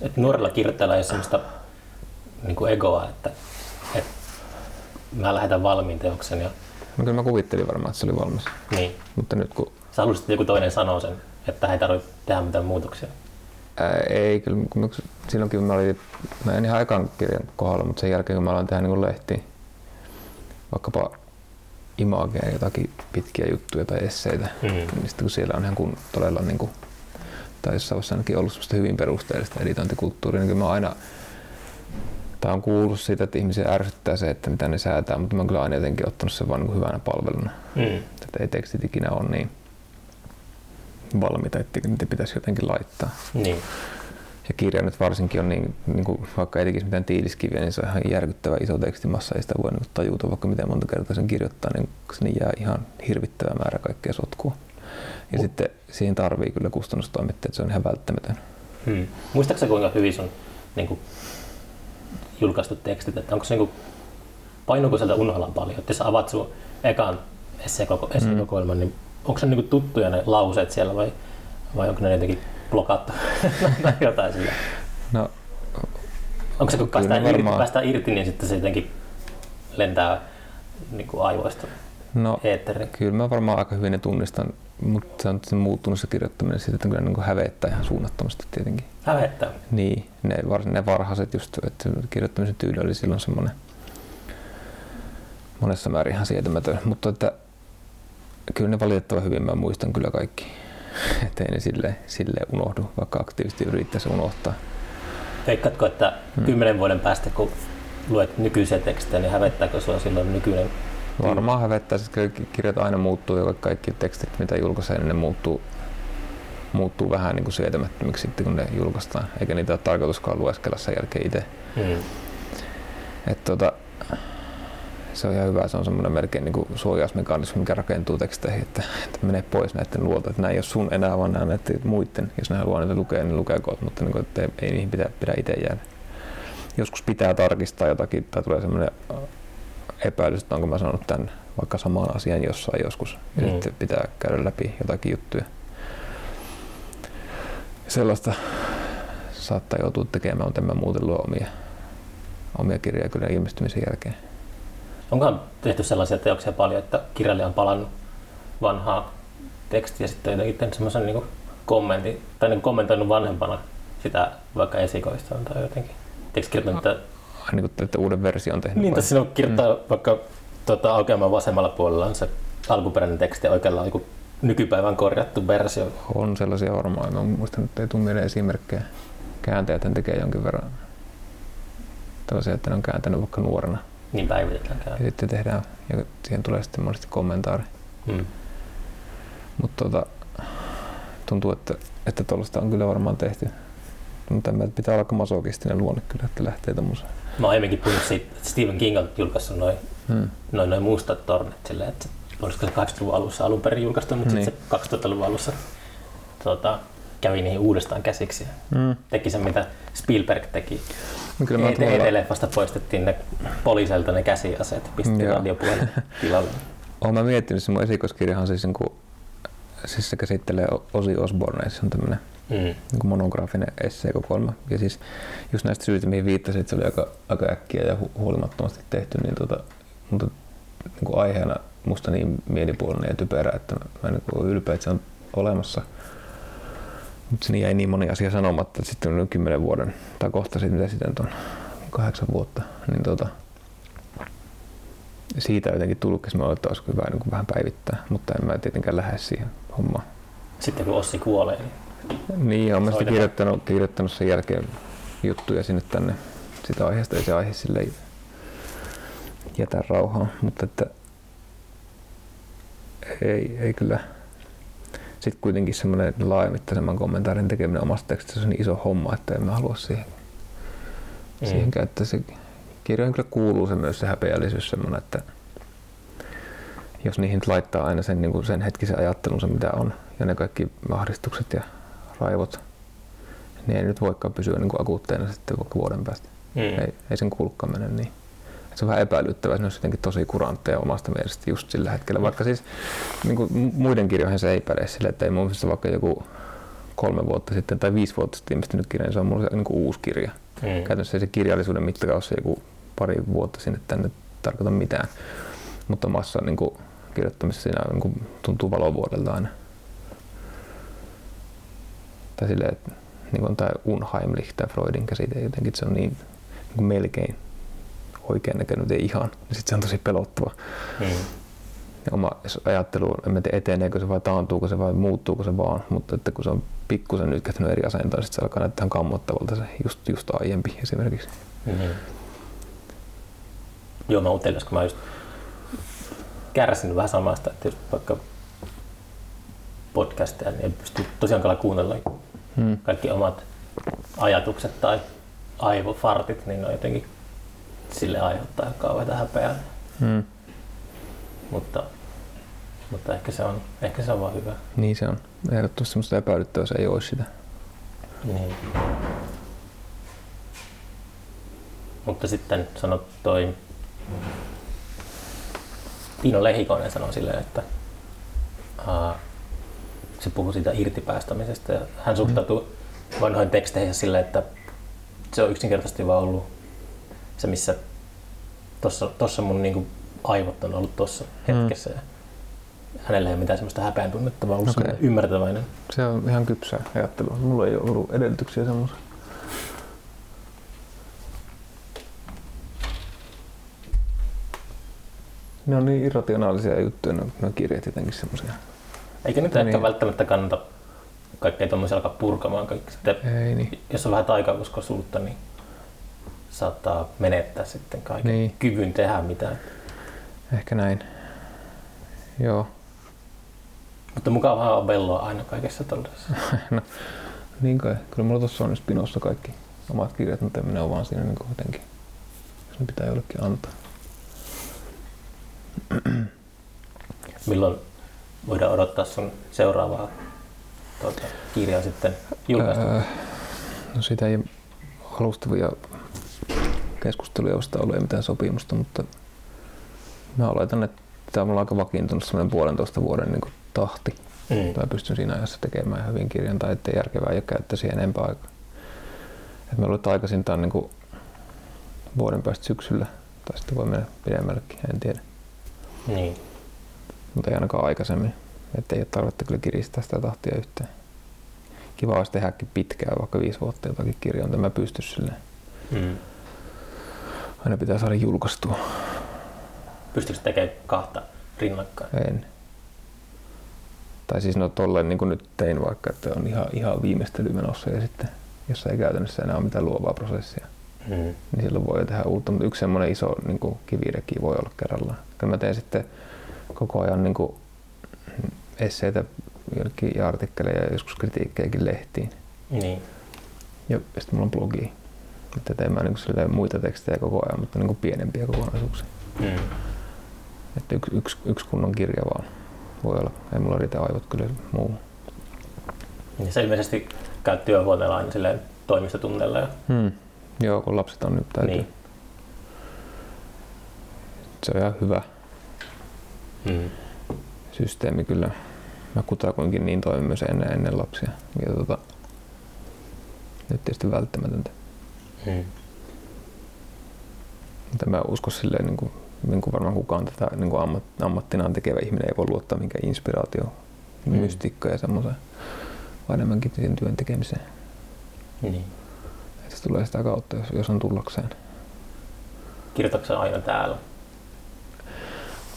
Et nuorella kirjoittajalla ei ole sellaista niin kuin egoa, että, että mä lähetän valmiin teoksen ja
no kyllä mä kuvittelin varmaan, että se oli valmis.
niin.
Mutta nyt kun
Sä haluaisit, että joku toinen sanoo sen, että ei tarvitse tehdä mitään muutoksia.
Ää, ei, kyllä kun mä, silloinkin mä olin, mä en ihan ekan kirjan kohdalla, mutta sen jälkeen kun mä aloin tehdä niin lehti, vaikkapa imagea jotakin pitkiä juttuja tai esseitä,
Mm.
niin sitten kun siellä on ihan kun todella niin kuin, tai jossain vaiheessa ainakin ollut semmoista hyvin perusteellista editointikulttuuria, niin kyllä mä aina tai on kuullut siitä, että ihmisiä ärsyttää se, että mitä ne säätää, mutta mä oon kyllä aina jotenkin ottanut sen vaan niin hyvänä palveluna.
Mm.
Että ei tekstit ikinä ole niin valmiita, että niitä pitäisi jotenkin laittaa.
Niin.
Ja kirja nyt varsinkin on niin, niin kuin, vaikka ei tekisi mitään tiiliskiviä, niin se on ihan järkyttävä iso tekstimassa, ei sitä voi niin tajuta, vaikka miten monta kertaa sen kirjoittaa, niin sinne jää ihan hirvittävä määrä kaikkea sotkua. Ja
Mut-
sitten siihen tarvii kyllä kustannustoimittaja, että se on ihan välttämätön.
Mm. Muistaaksä kuinka hyvin sun niin kuin, julkaistut tekstit, että onko se niin kuin, painuuko sieltä unholan paljon, että jos avaat sun ekan esseekoko- esseekokoelman, niin onko se niin kuin, tuttuja ne lauseet siellä vai, vai onko ne jotenkin blokattu tai jotain sillä?
No,
Onko se kun päästään irti, päästään irti, niin sitten se jotenkin lentää niin kuin aivoista
no
eetteriin?
kyllä mä varmaan aika hyvin ne tunnistan, mutta se on muuttunut se kirjoittaminen siitä, että kyllä niin hävettää ihan suunnattomasti tietenkin.
Hävettää.
Niin, ne, var, ne varhaiset just, että se kirjoittamisen tyyli oli silloin semmoinen monessa määrin ihan sietämätön, mutta että kyllä ne valitettavan hyvin mä muistan kyllä kaikki, että ei ne silleen, silleen unohdu, vaikka aktiivisesti yrittäisi unohtaa.
Veikkaatko, että
Hmm.
kymmenen vuoden päästä, kun luet nykyisiä tekstejä, niin hävettääkö sinua silloin nykyinen?
Varmaan hävettää, että kaikki kirjat aina muuttuu ja kaikki tekstit, mitä julkaisee, niin ne muuttuu, muuttuu vähän niin kuin sietämättömiksi sitten, kun ne julkaistaan, eikä niitä ole tarkoituskaan lueskella sen jälkeen itse.
Mm.
Et tota, se on ihan hyvä, se on semmoinen melkein niin kuin suojausmekanismi, mikä rakentuu teksteihin, että, että menee pois näiden luolta, että nämä ei ole sun enää, vaan nämä näiden muiden. Jos ne haluaa niitä lukea, niin lukekoot, mutta niin kuin, että ei, ei niihin pitää, pidä itse jäädä. Joskus pitää tarkistaa jotakin, tai tulee semmoinen äh, epäilys, että onko mä sanonut tämän vaikka samaan asian jossain joskus, ja
Mm.
sitten pitää käydä läpi jotakin juttuja. Sellaista saattaa joutua tekemään, mutta en mä muuten luo omia, omia kirjoja kyllä ilmestymisen jälkeen.
Onkohan tehty sellaisia teoksia paljon, että kirjailija on palannut vanhaa tekstiä ja sitten jotenkin tehnyt semmoisen niin kommentin, tai niin kommentoinut vanhempana sitä vaikka esikoistaan tai jotenkin. Eikö kirjoittanut, että,
Ai niin kuin, että uuden version tehnyt.
niin, tässä sinun kirjoittaa mm. vaikka tota, aukeaman vasemmalla puolella on se alkuperäinen teksti ja oikealla on joku nykypäivän korjattu versio.
On sellaisia varmaan. Mä muistan, että ei tule mieleen esimerkkejä. Kääntäjät tekee jonkin verran tällaisia, että ne on kääntänyt vaikka nuorena.
Niin päivitetäänkään.
Ja sitten tehdään, ja siihen tulee sitten monesti kommentaari.
Mm.
Mutta tota, tuntuu, että, että tuollaista on kyllä varmaan tehty. Mutta meillä pitää olla masokistinen luonne kyllä, että lähtee tommoseen.
Mä oon aiemminkin puhunut siitä, että Stephen King on julkaissut noin
Hmm.
noin, noin mustat tornet silleen, että olisiko se 80-luvun alussa alun perin julkaistu, mutta
Niin.
sitten se 2000-luvun alussa tota, kävi niihin uudestaan käsiksi. ja
Mm.
Teki sen, mitä Spielberg teki.
No Kyllä mä
ET- ET-leffasta poistettiin ne poliiselta ne käsiaseet ja pistettiin radiopuhelin tilalle.
olen mä miettinyt, se mun esikoiskirjahan siis, niin kuin, siis se käsittelee Osi Osborne, se on tämmöinen
Mm.
niin monograafinen esseekokoelma. Ja siis just näistä syistä, mihin viittasin, että se oli aika, aika äkkiä ja hu- huolimattomasti tehty, niin, tota, mutta niin kuin aiheena musta niin mielipuolinen ja typerä, että mä en niin ylpeä, että se on olemassa. Mutta siinä jäi niin moni asia sanomatta, että sitten on kymmenen vuoden, tai kohta sitten, mitä sitten on, kahdeksan vuotta, niin tota, siitä jotenkin mä olen, että olisiko hyvä niin vähän päivittää, mutta en mä tietenkään lähde siihen hommaan.
Sitten kun Ossi kuolee, niin
Niin, olen sitten kirjoittanut, kirjoittanut sen jälkeen juttuja sinne tänne sitä aiheesta, ei se aihe sille jätä rauhaa, mutta että ei, ei kyllä. Sitten kuitenkin semmoinen laajamittaisemman kommentaarin tekeminen omasta tekstistä on niin iso homma, että en mä halua siihen,
Mm.
siihen käyttää. Se kirjoihin kyllä kuuluu se myös se häpeällisyys semmoinen, että jos niihin laittaa aina sen, niin kuin sen hetkisen ajattelunsa, mitä on, ja ne kaikki ahdistukset ja raivot, niin ei nyt voikaan pysyä niin kuin akuutteina sitten vaikka vuoden päästä.
mm.
Ei, ei sen kuulukaan mennä niin. Se on vähän epäilyttävää, että ne olisi jotenkin tosi kurantteja omasta mielestä just sillä hetkellä. Vaikka siis niin kuin mu- muiden kirjoihin se ei päde sille, että ei mun mielestä vaikka joku kolme vuotta sitten tai viisi vuotta sitten ilmestynyt kirja, niin se on mulle niin kuin uusi kirja.
Mm.
Käytännössä ei se kirjallisuuden mittakaavassa joku pari vuotta sinne tänne tarkoita mitään. Mutta omassa niin kuin, kirjoittamisessa siinä niin kuin, tuntuu valovuodelta aina. Tai silleen, että niin kuin tämä Unheimlich, tämä Freudin käsite jotenkin, se on niin, niin kuin melkein oikein näköinen, mutta ei ihan. Sitten se on tosi pelottava.
Mm.
Ja oma ajattelu, en mä tiedä eteneekö se vai taantuuko se vai muuttuuko se vaan, mutta että kun se on pikkusen nytkähtynyt eri asentoon, sitten se alkaa näyttää ihan kammottavalta se just, just aiempi esimerkiksi.
Mm. Joo, mä utelias, kun mä just kärsinyt vähän samasta, että jos vaikka podcasteja, niin ei pysty tosiaankaan kuunnella
Hmm.
kaikki omat ajatukset tai aivofartit, niin ne on jotenkin sille aiheuttaa kauheita häpeää.
Hmm.
Mutta, mutta ehkä, se on, ehkä se on vaan hyvä.
Niin se on. Ehdottomasti semmoista epäilyttävää, jos ei olisi sitä.
Niin. Mutta sitten sanot toi Tiino Lehikoinen sanoi silleen, että ää, se puhui siitä irtipäästämisestä ja hän suhtautuu vanhoihin teksteihin silleen, että se on yksinkertaisesti vaan ollut se, missä tossa, tossa mun niinku aivot on ollut tuossa hetkessä. Ja hänellä ei ole mitään semmoista häpeän tunnetta, vaan ollut okay. ymmärtäväinen.
Se on ihan kypsää ajattelua. Mulla ei ole ollut edellytyksiä semmoisia. Ne on niin irrationaalisia juttuja, ne, ne kirjat jotenkin semmoisia.
Eikä nyt
No
ehkä
niin.
välttämättä kannata kaikkea tuommoisia alkaa purkamaan. Kaikki. Sitten,
Ei niin.
jos on vähän taikauskoisuutta, niin saattaa menettää sitten kaiken
Niin.
kyvyn tehdä mitään.
Ehkä näin. Joo.
Mutta mukavahan on velloa aina kaikessa tällaisessa.
no, niin kai. Kyllä mulla tuossa on nyt pinossa kaikki omat kirjat, mutta ne on vaan siinä niin jotenkin, jos ne pitää jollekin antaa.
Milloin voidaan odottaa sun seuraavaa tuota, kirjaa sitten julkaista?
Öö, no siitä ei alustavia keskusteluja vasta ollut, ei mitään sopimusta, mutta mä oletan, että tämä on aika vakiintunut semmoinen puolentoista vuoden niin tahti.
Mm.
Tai pystyn siinä ajassa tekemään hyvin kirjan tai ettei järkevää ja käyttää siihen enempää aikaa. Et mä luulen, että aikaisintaan niin kuin vuoden päästä syksyllä, tai sitten voi mennä pidemmällekin, en tiedä.
Niin.
Mutta ei ainakaan aikaisemmin. Että ei ole tarvetta kyllä kiristää sitä tahtia yhtään. Kiva olisi tehdäkin pitkään, vaikka viisi vuotta jotakin kirjaa, mutta mä pysty silleen.
Mm.
Aina pitää saada julkaistua.
Pystyykö tekemään kahta rinnakkain?
En. Tai siis no tolleen niin kuin nyt tein vaikka, että on ihan, ihan viimeistely menossa ja sitten jos ei käytännössä enää ole mitään luovaa prosessia,
Mm.
niin silloin voi tehdä uutta. Mutta yksi semmoinen iso niin kuin kivireki voi olla kerrallaan. Kyllä mä teen sitten koko ajan niin kuin esseitä ja artikkeleja ja joskus kritiikkejäkin lehtiin.
Niin.
Ja sitten mulla on blogi. Että teen mä niin kuin muita tekstejä koko ajan, mutta niin kuin pienempiä kokonaisuuksia.
Mm.
Että yksi, yksi, yksi kunnon kirja vaan voi olla. Ei mulla riitä aivot kyllä muu.
Niin se ilmeisesti käy työhuoneella aina silleen toimistotunneilla. Ja...
Hmm. Joo, kun lapset on nyt täytyy.
Niin.
Se on ihan hyvä
Mm.
systeemi kyllä. Mä kutakuinkin niin toimin myös ennen, ennen lapsia. Ja tota, nyt tietysti välttämätöntä.
Mm.
Mutta mä usko silleen, niin kuin, niin kuin varmaan kukaan tätä niin kuin ammat, ammattinaan tekevä ihminen ei voi luottaa minkään inspiraatio,
Mm.
mystiikkaan ja semmoiseen, vaan enemmänkin siihen työn tekemiseen.
Niin.
Että se tulee sitä kautta, jos, jos on tullakseen.
Kirjoitatko aina täällä?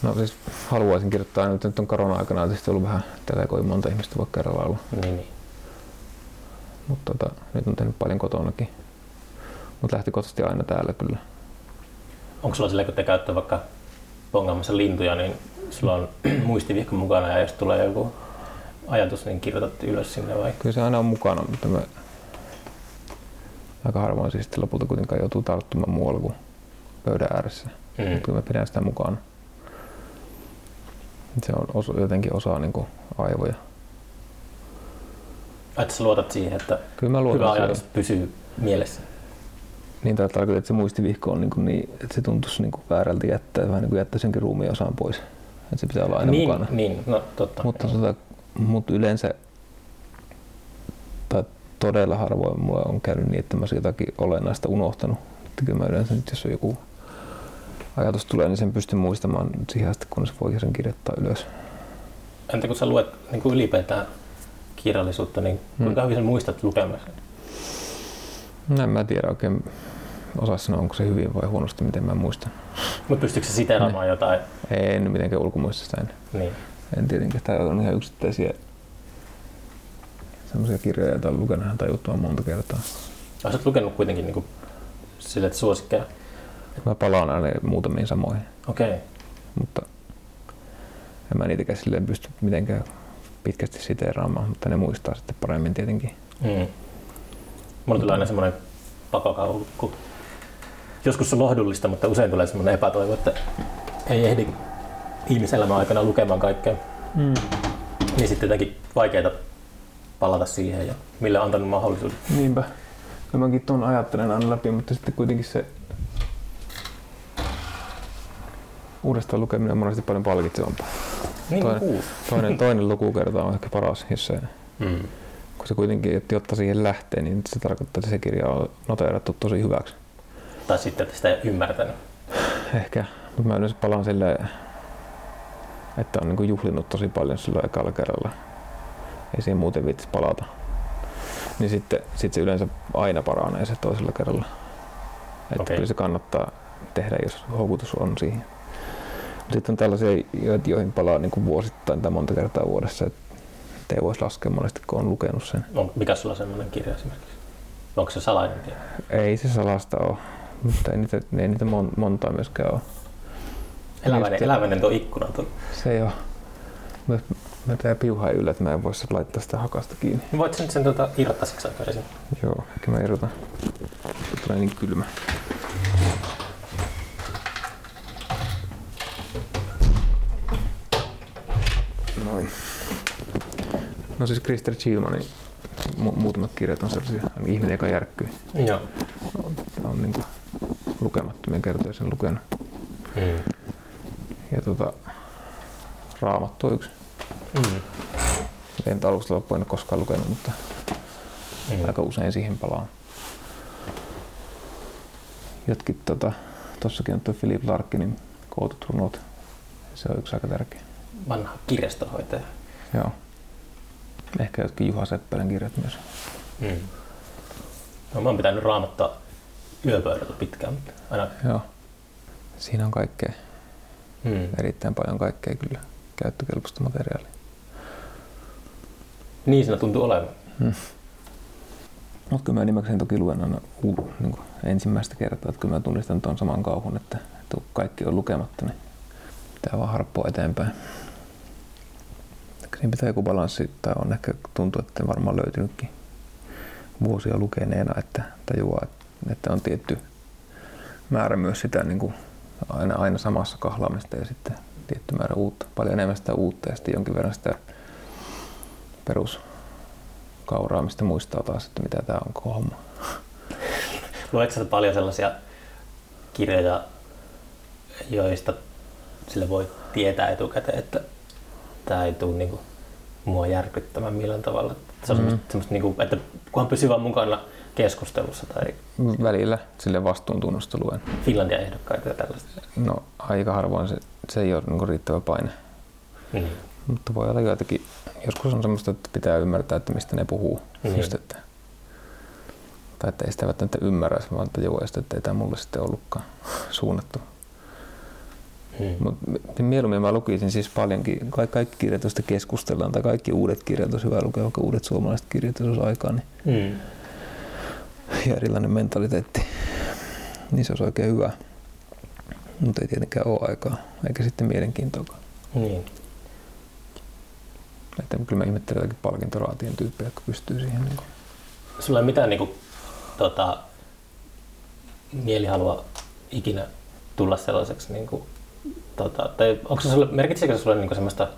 No siis haluaisin kirjoittaa nyt, nyt on korona-aikana tietysti ollut vähän tällä kovin monta ihmistä voi kerralla olla,
Niin, niin.
mutta tota, nyt on tehnyt paljon kotonakin. Mutta lähtökohtaisesti aina täällä kyllä.
Onko sulla silleen, kun te käytte vaikka bongaamassa lintuja, niin sulla on muistivihko mukana ja jos tulee joku ajatus, niin kirjoitat ylös sinne vai?
Kyllä se aina on mukana, mutta mä aika harvoin siis sitten lopulta kuitenkaan joutuu tarttumaan muualla kuin pöydän ääressä.
Mm.
Mutta kyllä mä pidän sitä mukana. Se on osa, jotenkin osa niin kuin aivoja.
Että sä luotat siihen, että
Kyllä mä luotan
hyvä ajatus pysyy mielessä.
Niin taitaa kyllä, että se muistivihko on niin, kuin niin että se tuntuisi niin kuin väärältä jättää, vähän niin kuin jättäisi jonkin ruumiin osaan pois. Että se pitää olla aina
niin,
mukana.
niin, no totta.
Mutta, tota, mutta yleensä tai todella harvoin mulla on käynyt niin, että mä olisin jotakin olennaista unohtanut. Että kyllä mä yleensä nyt, jos on joku ajatus tulee, niin sen pystyn muistamaan siihen asti, kunnes voi sen kirjoittaa ylös.
Entä kun sä luet niin kuin ylipäätään kirjallisuutta, niin kuinka
Hmm.
hyvin sä muistat lukemassa?
No en mä tiedä oikein osaa sanoa, onko se hyvin vai huonosti, miten mä muistan.
Mutta pystyykö sä siteeraamaan jotain?
En mitenkään ulkomuistista en.
Niin.
En tietenkään. Täällä on ihan yksittäisiä semmoisia kirjoja, joita on lukenut ihan tajuttoman monta kertaa.
Oot lukenut kuitenkin niin kuin, sille, että suosikkeja.
Mä palaan aina muutamiin samoihin,
Okei. Okay.
mutta en mä niitäkään silleen pysty mitenkään pitkästi siteeraamaan, mutta ne muistaa sitten paremmin tietenkin.
Mm. Mulla tulee aina semmoinen pakokauhu, kun joskus se on lohdullista, mutta usein tulee semmoinen epätoivo, että ei ehdi ihmiselämän aikana lukemaan kaikkea.
Mm.
Niin sitten jotenkin vaikeaa palata siihen ja mille on antanut mahdollisuuden.
Niinpä. Kyllä mäkin tuon ajattelen aina läpi, mutta sitten kuitenkin se uudestaan lukeminen on monesti paljon palkitsevampaa.
Niin
Toinen-. Toinen, toinen lukukerta on ehkä paras, jos se,
Mm.
kun se kuitenkin, että jotta siihen lähtee, niin se tarkoittaa, että se kirja on noteerattu tosi hyväksi.
Tai sitten, että sitä ei ymmärtänyt.
Ehkä, mutta mä yleensä palaan silleen, että on niinku juhlinut tosi paljon silloin ekalla kerralla. Ei siihen muuten viittis palata. Niin sitten sit se yleensä aina paranee se toisella kerralla. Että
Okei.
kyllä se kannattaa tehdä, jos houkutus on siihen. Sitten on tällaisia, joihin palaa niin kuin vuosittain tai monta kertaa vuodessa. Että ei voisi laskea monesti, kun on lukenut sen.
On, mikä sulla on semmoinen kirja esimerkiksi? Onko se salainen kirja?
Ei se salasta ole, mutta ei niitä, ei niitä mon, montaa myöskään ole.
Eläväinen,
Just-
eläväinen tuo ikkuna. Tuo.
Se ei ole. Mä, mä tää piuha yllä, että mä en voi laittaa sitä hakasta kiinni.
Niin Voit sen, sen tuota, irrottaa siksi aikaa ensin.
Joo, ehkä mä erotan. Se tulee niin kylmä. Noin. No siis Krister Chilmanin mu- muutamat kirjat on sellaisia, ihminen, joka järkkyy.
Joo.
On, on niin kuin lukemattomia kertoja sen lukenut.
Mm.
Ja tota, Raamattu on yksi.
Mm.
En alusta loppuun en ole koskaan lukenut, mutta
Mm.
aika usein siihen palaan. Jotkin tota, tossakin on tuo Philip Larkinin kootut runot. Se on yksi aika tärkeä.
Vanha kirjastonhoitaja.
Joo. Ehkä jotkin Juha Seppälän kirjat myös.
Mm. No, mä oon pitänyt raamattaa yöpöydällä pitkään, aina
Joo. Siinä on kaikkea,
mm.
erittäin paljon kaikkea kyllä käyttökelpoista materiaalia.
niin siinä tuntuu olevan.
Mutta kyllä mä enimmäkseen toki luen aina u- niin ensimmäistä kertaa, että kyllä mä tunnistan tuon saman kauhun, että, että kun kaikki on lukematta, niin pitää vaan harppoa eteenpäin. Siinä pitää joku balanssi, tai on ehkä tuntuu, että varmaan löytynytkin vuosia lukeneena, että tajuaa, että, että on tietty määrä myös sitä niin kuin aina, aina samassa kahlaamista ja sitten tietty määrä uutta, paljon enemmän sitä uutta ja sitten jonkin verran sitä peruskauraa, mistä muistaa taas, että mitä tämä on homma.
Luetko paljon sellaisia kirjoja, joista sille voi tietää etukäteen, että tämä ei tule niinku mua järkyttämään millään tavalla. Se on mm. semmoista, semmoista niinku, että kunhan pysyy vaan mukana keskustelussa tai
Välillä sille vastuuntunnosta luen.
Finlandia ehdokkaita ja tällaista.
No aika harvoin se, se ei ole niin riittävä paine.
Niin.
Mutta voi olla joitakin, joskus on semmoista, että pitää ymmärtää, että mistä ne puhuu.
Niin.
Just, että, tai että ei sitä välttämättä ymmärrä, vaan tajua, että ei tämä mulle sitten ollutkaan suunnattu.
Hmm.
Mut mi- mieluummin mä lukisin siis paljonkin, ka- kaikki kirjat, joista keskustellaan, tai kaikki uudet kirjat, olisi hyvä lukea, vaikka uudet suomalaiset kirjat, jos olisi aikaa, niin,
Hmm.
ja erilainen mentaliteetti, niin se olisi oikein hyvä. Mutta ei tietenkään ole aikaa, eikä sitten mielenkiintoakaan.
Niin.
Että kyllä mä ihmettelen jotakin palkintoraatien tyyppejä, jotka pystyy siihen. Niin kuin.
Sulla ei mitään niinku, tota, mielihalua ikinä tulla sellaiseksi, niinku, tota, tai onko se sulle, merkitsekö se sulle niinku semmoista,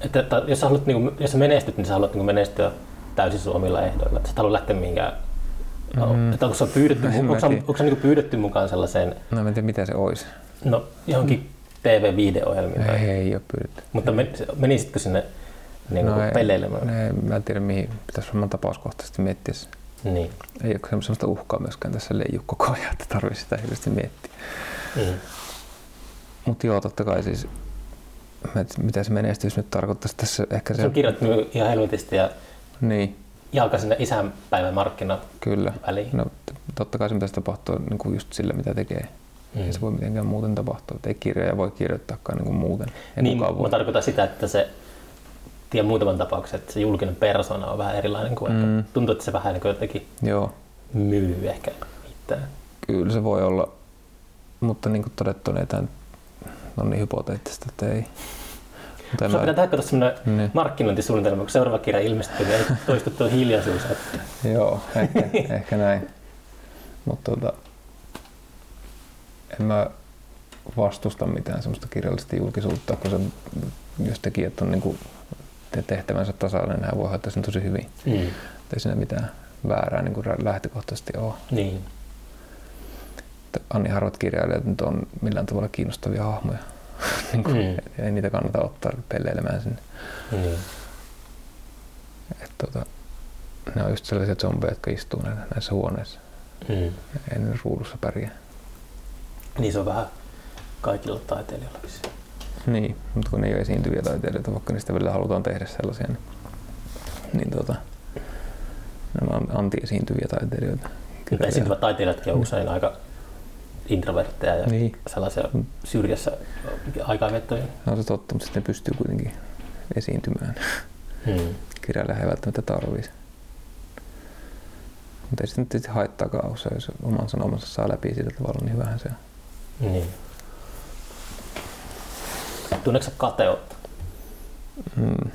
että, että jos, sä haluat, niinku, jos sä menestyt, niin sä haluat niinku menestyä täysin sun omilla ehdoilla, että sä et halua lähteä mihinkään Mm. Että onko sä pyydetty, onko
tiedä.
onko sä niinku pyydetty mukaan sellaiseen,
No en tiedä mitä se olisi.
no johonkin TV-viideohjelmiin,
Ei,
tai,
ei ole pyydetty.
mutta men, menisitkö sinne niin no,
ei,
peleilemään?
ne, mä en tiedä mihin, pitäisi varmaan tapauskohtaisesti miettiä. se.
Niin.
Ei ole semmoista uhkaa myöskään tässä leiju koko ajan, että tarvitsisi sitä hirveästi miettiä.
Mm.
Mutta joo, totta kai siis, mitä se menestys nyt tarkoittaisi tässä, ehkä se,
Se on kirjoittanut ihan helvetisti ja
niin,
jalka sinne isänpäivän markkinat
kyllä.
väliin.
No totta kai se pitäisi tapahtua niin kuin just sillä, mitä tekee.
Mm.
Ei se voi mitenkään muuten tapahtua. Ei kirjoja voi kirjoittaakaan niin kuin muuten. Ei
niin,
kukaan
mä
voi.
tarkoitan sitä, että se tiedän muutaman tapauksen, että se julkinen persona on vähän erilainen kuin mm. Ehkä, tuntuu, että se vähän niin kuin jotenkin
Joo,
myy ehkä itseään.
kyllä se voi olla. Mutta niin kuin todettu, niin tämä on niin hypoteettista, että ei.
Sulla
mä-
pitää tehdä kato semmoinen
Niin.
markkinointisuunnitelma, kun seuraava kirja ilmestyy, niin ei toistu tuo hiljaisuus. Että,
Joo, ehkä, ehkä näin. Mutta tota, en mä vastusta mitään semmoista kirjallista julkisuutta, kun se, jos tekijät on niinku te- tehtävänsä tasalla, niin hän voi hoitaa sen tosi hyvin.
mm.
Ei siinä mitään väärää niin kuin lähtökohtaisesti ole.
Niin.
Anni harvat kirjailijat nyt on millään tavalla kiinnostavia hahmoja. Niin kuin,
Mm.
Ei niitä kannata ottaa pelleilemään sinne.
Niin.
Et, tota, ne on just sellaisia zombeja, jotka istuu nä- näissä huoneissa.
Mm.
Ei ne ruudussa pärjää.
niin se on vähän kaikilla taiteilijoilla vissiin.
Niin, mutta kun ne ei ole esiintyviä taiteilijoita, vaikka niistä välillä halutaan tehdä sellaisia, niin, niin tota, ne on an- anti-esiintyviä taiteilijoita.
Mutta esiintyvät taiteilijatkin on usein aika introvertteja ja
Niin.
sellaisia
Mm.
syrjässä aikaa vettoja.
No, se totta, mutta sitten ne pystyy kuitenkin esiintymään.
Hmm.
Kirjailija ei välttämättä tarvitsisi. Mutta ei se nyt tietysti haittaakaan usein, jos oman sanomansa saa läpi sillä tavalla, niin hyvähän se on.
Niin. Tunneeko kateutta?
Mm,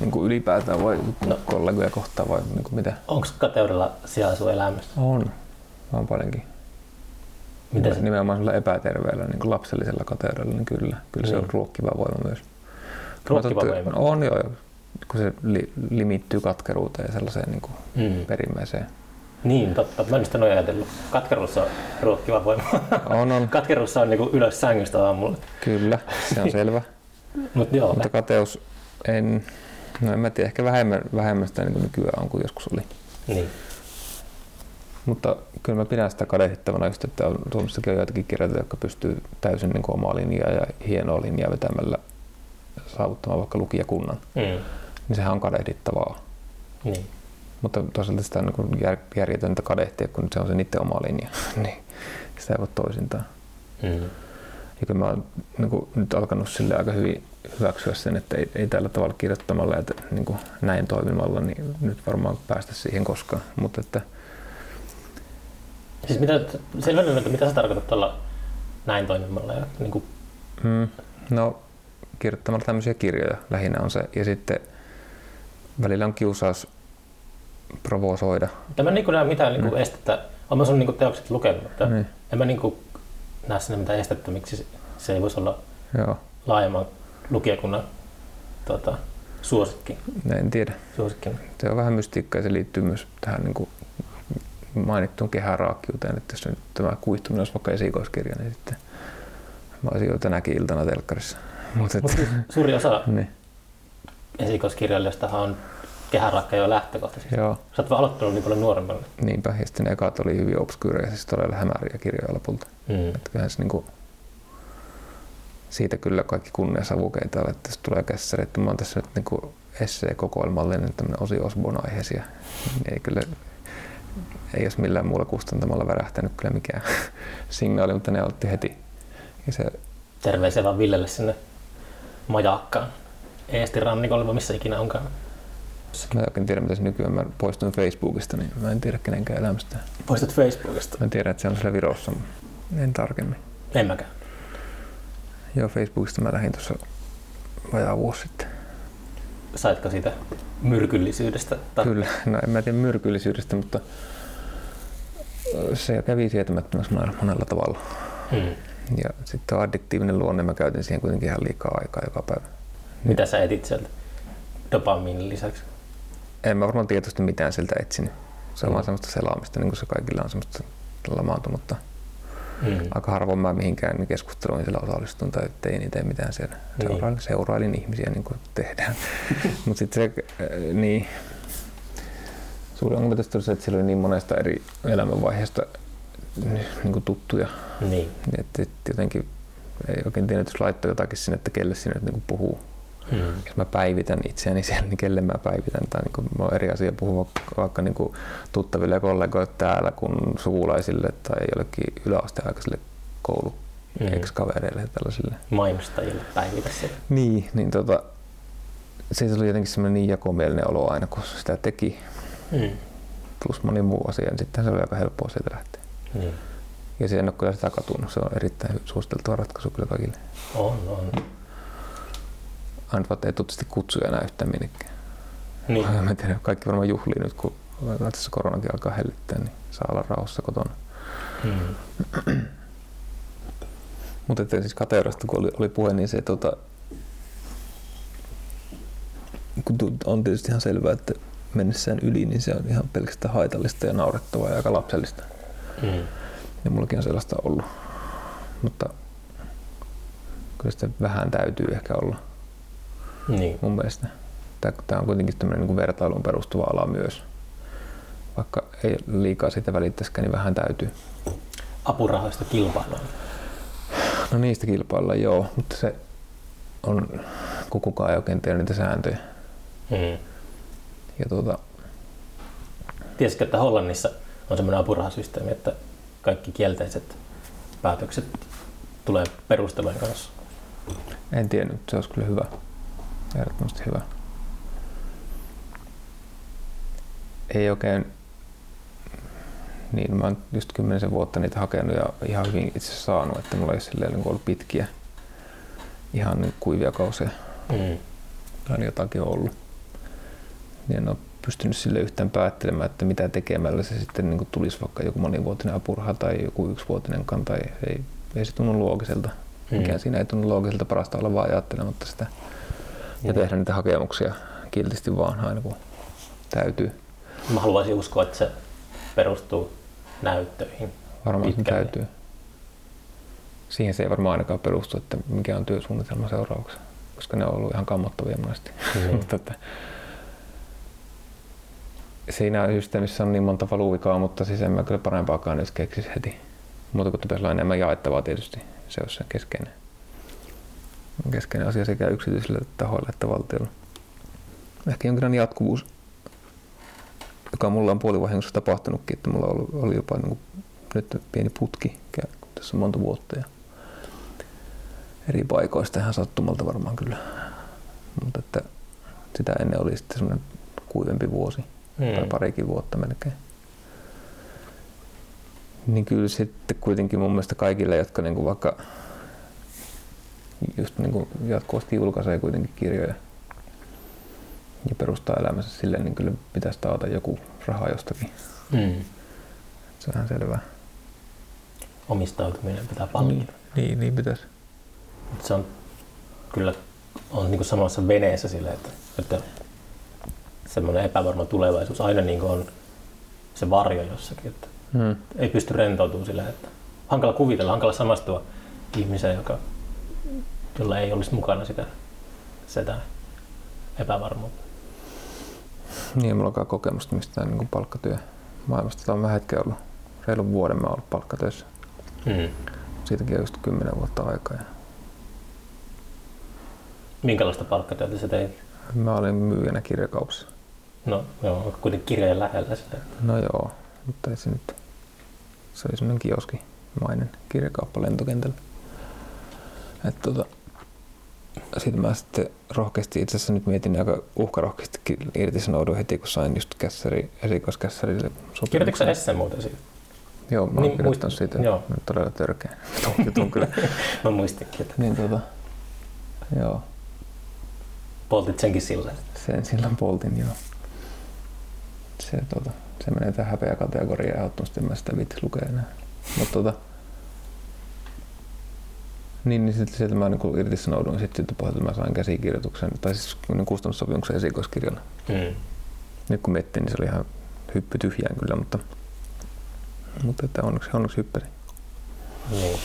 niin kuin ylipäätään vai
No.
kollegoja kohtaan vai niin kuin mitä?
Onko kateudella sijaa sun elämässä?
On. On paljonkin.
Miten se?
Nimenomaan sillä epäterveellä, niin kuin lapsellisella kateudella, niin kyllä. Kyllä se
Niin.
on ruokkiva voima myös.
Ruokkiva
Mä
voima?
On joo, kun se li, limittyy katkeruuteen ja sellaiseen niin kuin
Mm.
perimmäiseen.
Niin, totta. Mä en sitä noin ajatellut. Katkeruus on ruokkiva voima.
On, on.
Katkeruus on niinku ylös sängystä aamulla.
Kyllä, se on selvä.
Mut joo,
Mutta kateus, en, no en mä tiedä, ehkä vähemmän, vähemmän sitä niin kuin nykyään on kuin joskus oli.
niin.
Mutta kyllä mä pidän sitä kadehdittavana just, että on, Suomessakin on joitakin kirjailijoita, jotka pystyy täysin niin kuin omaa linjaa ja hienoa linjaa vetämällä saavuttamaan vaikka lukijakunnan.
Mm.
Niin sehän on kadehdittavaa.
Niin.
Mutta toisaalta sitä on niin jär, järjetöntä kadehtia, kun se on se niiden oma linja. niin sitä ei voi toisintaan.
Mm.
Ja kyllä mä oon niin kuin, nyt alkanut sille aika hyvin hyväksyä sen, että ei, ei tällä tavalla kirjoittamalla ja niin kuin näin toimimalla, niin nyt varmaan päästä siihen koskaan. Mutta että
Siis mitä, selvennä, että mitä sä tarkoitat tuolla näin toimimalla ja niin kuin,
Mm, no, kirjoittamalla tämmöisiä kirjoja lähinnä on se. Ja sitten välillä on kiusaus provosoida.
en mä niin näe mitään niin kuin estettä. Olen sun niin kuin teokset lukenut, mutta
Niin.
en mä niin kuin näe sinne mitään estettä, miksi se- se ei voisi olla
Joo.
laajemman lukijakunnan tota, suosikki?
En tiedä.
suosikki?
Se on vähän mystiikkaa ja se liittyy myös tähän niin kuin mainittuun kehäraakkiuteen, että jos nyt tämä kuihtuminen olisi vaikka esikoiskirja, niin sitten mä olisin jo tänäkin iltana telkkarissa. Mutta
Mut siis suuri osa
niin,
esikoiskirjailijoistahan on kehäraakka jo lähtökohtaisesti.
joo,
Sä oot vaan aloittanut niin paljon nuorempana.
niinpä. Ja sitten ne ekat oli hyvin obskyyrejä, siis todella hämäriä kirjoja lopulta.
Mm.
Että kyllähän se niinku, siitä kyllä kaikki kunniasavukeita on, että jos tulee kässäri, että mä oon tässä nyt niinku essee-kokoelmallinen tämmöinen Osi Osborn aiheisia, niin ei kyllä ei olisi millään muulla kustantamalla värähtänyt kyllä mikään signaali, mutta ne otti heti. Ja se,
Terveisiä vaan Villelle sinne majakkaan. Eesti rannikolle, vai missä ikinä onkaan.
mä en oikein tiedä, mitä se nykyään, mä poistuin Facebookista, niin mä en tiedä kenenkään elämästä.
Poistat Facebookista.
Mä tiedän, että se on siellä Virossa, mutta en tarkemmin.
En mäkään.
Joo, Facebookista mä lähdin tuossa vajaa vuosi sitten.
Saitko siitä myrkyllisyydestä? Tai...
Kyllä, no en mä tiedä myrkyllisyydestä, mutta se kävi sietämättömäksi monella, tavalla.
Mm.
Ja sitten addiktiivinen luonne, mä käytin siihen kuitenkin ihan liikaa aikaa joka päivä.
Mitä sä etit sieltä dopamiinin lisäksi?
En mä varmaan tietoisesti mitään sieltä etsinyt. Se on
Mm.
vaan semmoista selaamista, niin kuin se kaikilla on semmoista lamaantunutta.
Mm.
Aika harvoin mä mihinkään keskusteluun siellä osallistun tai tein itse mitään siellä.
Niin.
Seurailin, seurailin ihmisiä niin kuin tehdään. Mutta sitten se, äh, niin, suuri ongelma tästä oli se, että siellä oli niin monesta eri elämänvaiheesta niin kuin tuttuja.
Niin.
Että et jotenkin ei oikein tiedä, jos laittoi jotakin sinne, että kelle sinne niin kuin puhuu.
Mm.
Jos mä päivitän itseäni siellä, niin kelle mä päivitän. Tai niin kuin, mä eri asia puhua vaikka, niin kuin tuttaville ja kollegoille täällä kuin sukulaisille tai jollekin yläasteaikaisille koulu
Mm.
ex-kavereille ja tällaisille.
Mainostajille päivitä.
Niin, niin tota, siitä oli jotenkin semmoinen niin jakomielinen olo aina, kun sitä teki,
Mm.
plus moni muu asia, niin sitten se oli aika helppoa sieltä lähteä.
Niin.
Ja se en ole kyllä sitä katunut, se on erittäin suositeltua ratkaisu kyllä kaikille.
On, on.
Ainut vaan, ei tuttavasti kutsuja enää yhtään minnekään.
Niin.
Mä en tiedä, kaikki varmaan juhlii nyt, kun tässä koronakin alkaa hellittää, niin saa olla rauhassa kotona.
Mm.
Mutta että siis kateudesta, kun oli, oli puhe, niin se tota, kun on tietysti ihan selvää, että mennessään yli, niin se on ihan pelkästään haitallista ja naurettavaa ja aika lapsellista.
Mm.
Ja mullakin on sellaista ollut. Mutta kyllä sitä vähän täytyy ehkä olla
Niin.
mun mielestä. Tämä on kuitenkin tämmöinen niin vertailuun perustuva ala myös. Vaikka ei liikaa siitä välittäisikään, niin vähän täytyy.
Apurahoista kilpailua.
No niistä kilpaillaan joo, mutta se on, kun kukaan ei oikein tiedä niitä sääntöjä.
Mm.
Ja tuota,
Tiesitkö, että Hollannissa on semmoinen apurahasysteemi, että kaikki kielteiset päätökset tulee perustelujen kanssa?
en tiennyt, se olisi kyllä hyvä. Ehdottomasti hyvä. Ei oikein, niin mä oon just kymmenisen vuotta niitä hakenut ja ihan hyvin itse saanut, että mulla ei silleen niin ollut pitkiä, ihan niin kuivia kausia.
Mm.
aina jotakin ollut. Niin en ole pystynyt sille yhtään päättelemään, että mitä tekemällä se sitten niin tulisi vaikka joku monivuotinen apuraha tai joku yksivuotinen tai ei, ei se tunnu loogiselta.
Mm.
Mikään siinä ei tunnu loogiselta, parasta olla vaan ajattelematta sitä ja
Niin.
tehdä niitä hakemuksia kiltisti vaan aina kun täytyy.
Mä haluaisin uskoa, että se perustuu näyttöihin.
Varmaan
Pitkälle.
täytyy. Siihen se ei varmaan ainakaan perustu, että mikä on työsuunnitelma seuraavaksi, koska ne on ollut ihan kammottavia monesti.
Niin.
mutta että siinä systeemissä on niin monta valuvikaa, mutta siis en mä kyllä parempaakaan edes keksisi heti. Muuta kuin pitäisi olla enemmän jaettavaa tietysti. Se olisi se keskeinen, keskeinen asia sekä yksityisille tahoille että valtiolle. Ehkä jonkinlainen jatkuvuus, joka mulla on puolivahingossa tapahtunutkin, että mulla oli, oli jopa niin kuin, nyt pieni putki tässä monta vuotta ja eri paikoista ihan sattumalta varmaan kyllä. Mutta että sitä ennen oli sitten semmoinen kuivempi vuosi tai
Mm.
parikin vuotta melkein. Niin kyllä sitten kuitenkin mun mielestä kaikille, jotka niinku vaikka just niinku jatkuvasti julkaisee kuitenkin kirjoja ja perustaa elämänsä silleen, niin kyllä pitäisi taata joku raha jostakin.
Mm.
Se on ihan selvää.
Omistautuminen pitää palkita.
Niin, niin, niin pitäisi.
Mut Se on kyllä on niin samassa veneessä sille, että, että semmoinen epävarma tulevaisuus aina niin on se varjo jossakin. Että hmm. Ei pysty rentoutumaan sillä, että hankala kuvitella, hankala samastua ihmiseen, joka, jolla ei olisi mukana sitä, sitä epävarmuutta.
Niin, mulla onkaan kokemusta mistään niin palkkatyö maailmasta. Tämä on vähän hetken ollut, reilun vuoden mä ollut palkkatöissä. Hmm. Siitäkin on just kymmenen vuotta aikaa.
Minkälaista palkkatyötä sä teit?
Mä olin myyjänä kirjakaupassa.
No joo, kuitenkin kirjojen lähellä sitä.
No joo, mutta ei se nyt... Se oli semmoinen kioskimainen kirjakauppa lentokentällä. Et tota, sitten mä sitten rohkeasti itse asiassa nyt mietin aika uhkarohkeasti irtisanoudun heti, kun sain just kässäri, erikoiskässärille
sopimuksen. Kirjoititko sä Essen muuten siitä?
Joo, mä oon niin, muist... siitä. Joo. Todella törkeä. Jutun kyllä.
mä muistinkin. Että...
Niin tota, joo.
Poltit senkin sillä?
Sen sillan poltin, joo. Se, tota, se menee tähän häpeä kategoriaan ehdottomasti, en mä sitä viitti lukea enää. Mutta tota, niin, niin sitten sieltä mä niin irtisanouduin sitten siltä pohjalta, mä sain käsikirjoituksen, tai siis niin kustannussopimuksen esikoiskirjalla. Mm. Nyt kun miettii, niin se oli ihan hyppy tyhjään kyllä, mutta, mutta että onneksi, onneksi hyppäsi. Niin.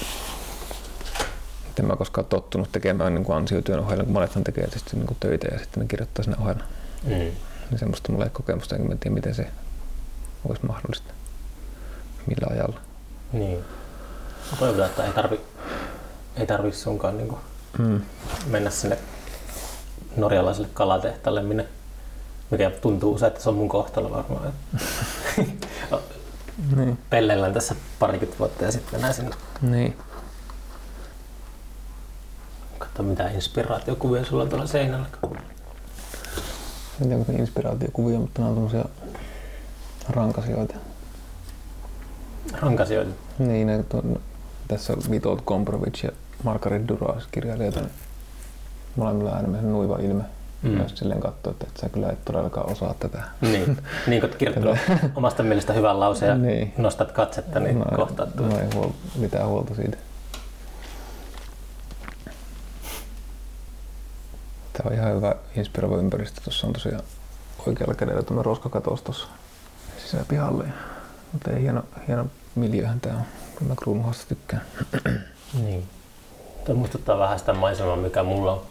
En mä koskaan tottunut tekemään niin ansiotyön ohella, kun monethan tekee tietysti niin töitä ja sitten ne kirjoittaa sinne ohella. Mm. Niin semmoista mulla ei kokemusta, enkä mä tiedä miten se olisi mahdollista. Millä ajalla.
Niin. Toivotaan, että ei tarvi ei tarvi sunkaan niin kuin mm. mennä sinne norjalaiselle kalatehtaalle, minne, mikä tuntuu usein, että se on mun kohtalo varmaan. niin. Pelleillään tässä parikymmentä vuotta ja sitten mennään sinne.
Niin.
Katso mitä inspiraatiokuvia sulla on tuolla seinällä.
En tiedä onko inspiraatiokuvia, mutta nämä on tämmöisiä rankasioita.
Rankasioita?
Niin, ne, tässä on Vitold Komprovic ja Margaret Duras kirjailijoita, niin molemmilla äärimmäisen nuiva ilme. Mm. Jos silleen katsoo, että et sä kyllä et todellakaan osaa tätä.
Niin, niin kun kirjoittanut omasta mielestä hyvän lauseen ja niin. nostat katsetta, niin no, kohtaat.
No ei huol, mitään huolta siitä. Tämä on ihan hyvä inspiroiva ympäristö. Tuossa on tosiaan oikealla kädellä tämä roskakatos tuossa sisäpihalle. Mutta ei hieno, hieno miljöhän tämä on. Kyllä mä kruununhasta tykkään.
Niin. Tuo muistuttaa vähän sitä maisemaa, mikä mulla on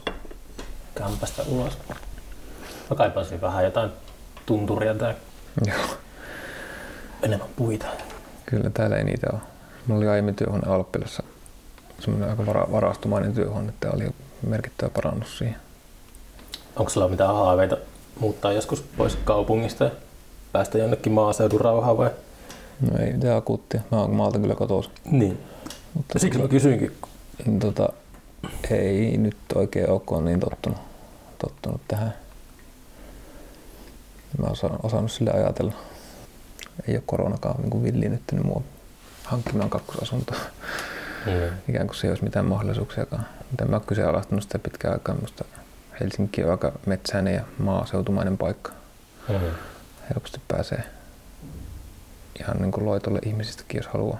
kämpästä ulos. Mä kaipaisin vähän jotain tunturia tai Joo. enemmän puita.
Kyllä täällä ei niitä ole. Mulla oli aiemmin työhuone Alppilassa semmoinen aika vara- varastumainen työhuone, että oli merkittävä parannus siihen.
Onko sulla mitään haaveita muuttaa joskus pois kaupungista ja päästä jonnekin maaseudun rauhaan vai?
No ei mitään akuuttia. Mä oon maalta kyllä kotoisin.
Niin. Mutta Siksi mä kysyinkin,
tota, ei nyt oikein ole niin tottunut, tottunut tähän. Mä oon osannut sille ajatella. Ei ole koronakaan niin villiinnyttänyt mua hankkimaan kakkosasuntoa. Mm. Ikään kuin se ei olisi mitään mahdollisuuksiakaan. Mutta mä oon kyseenalaistanut sitä pitkään aikaa. Musta Helsinki on aika metsäinen ja maaseutumainen paikka. Mm. Helposti pääsee ihan niin kuin loitolle ihmisistäkin, jos haluaa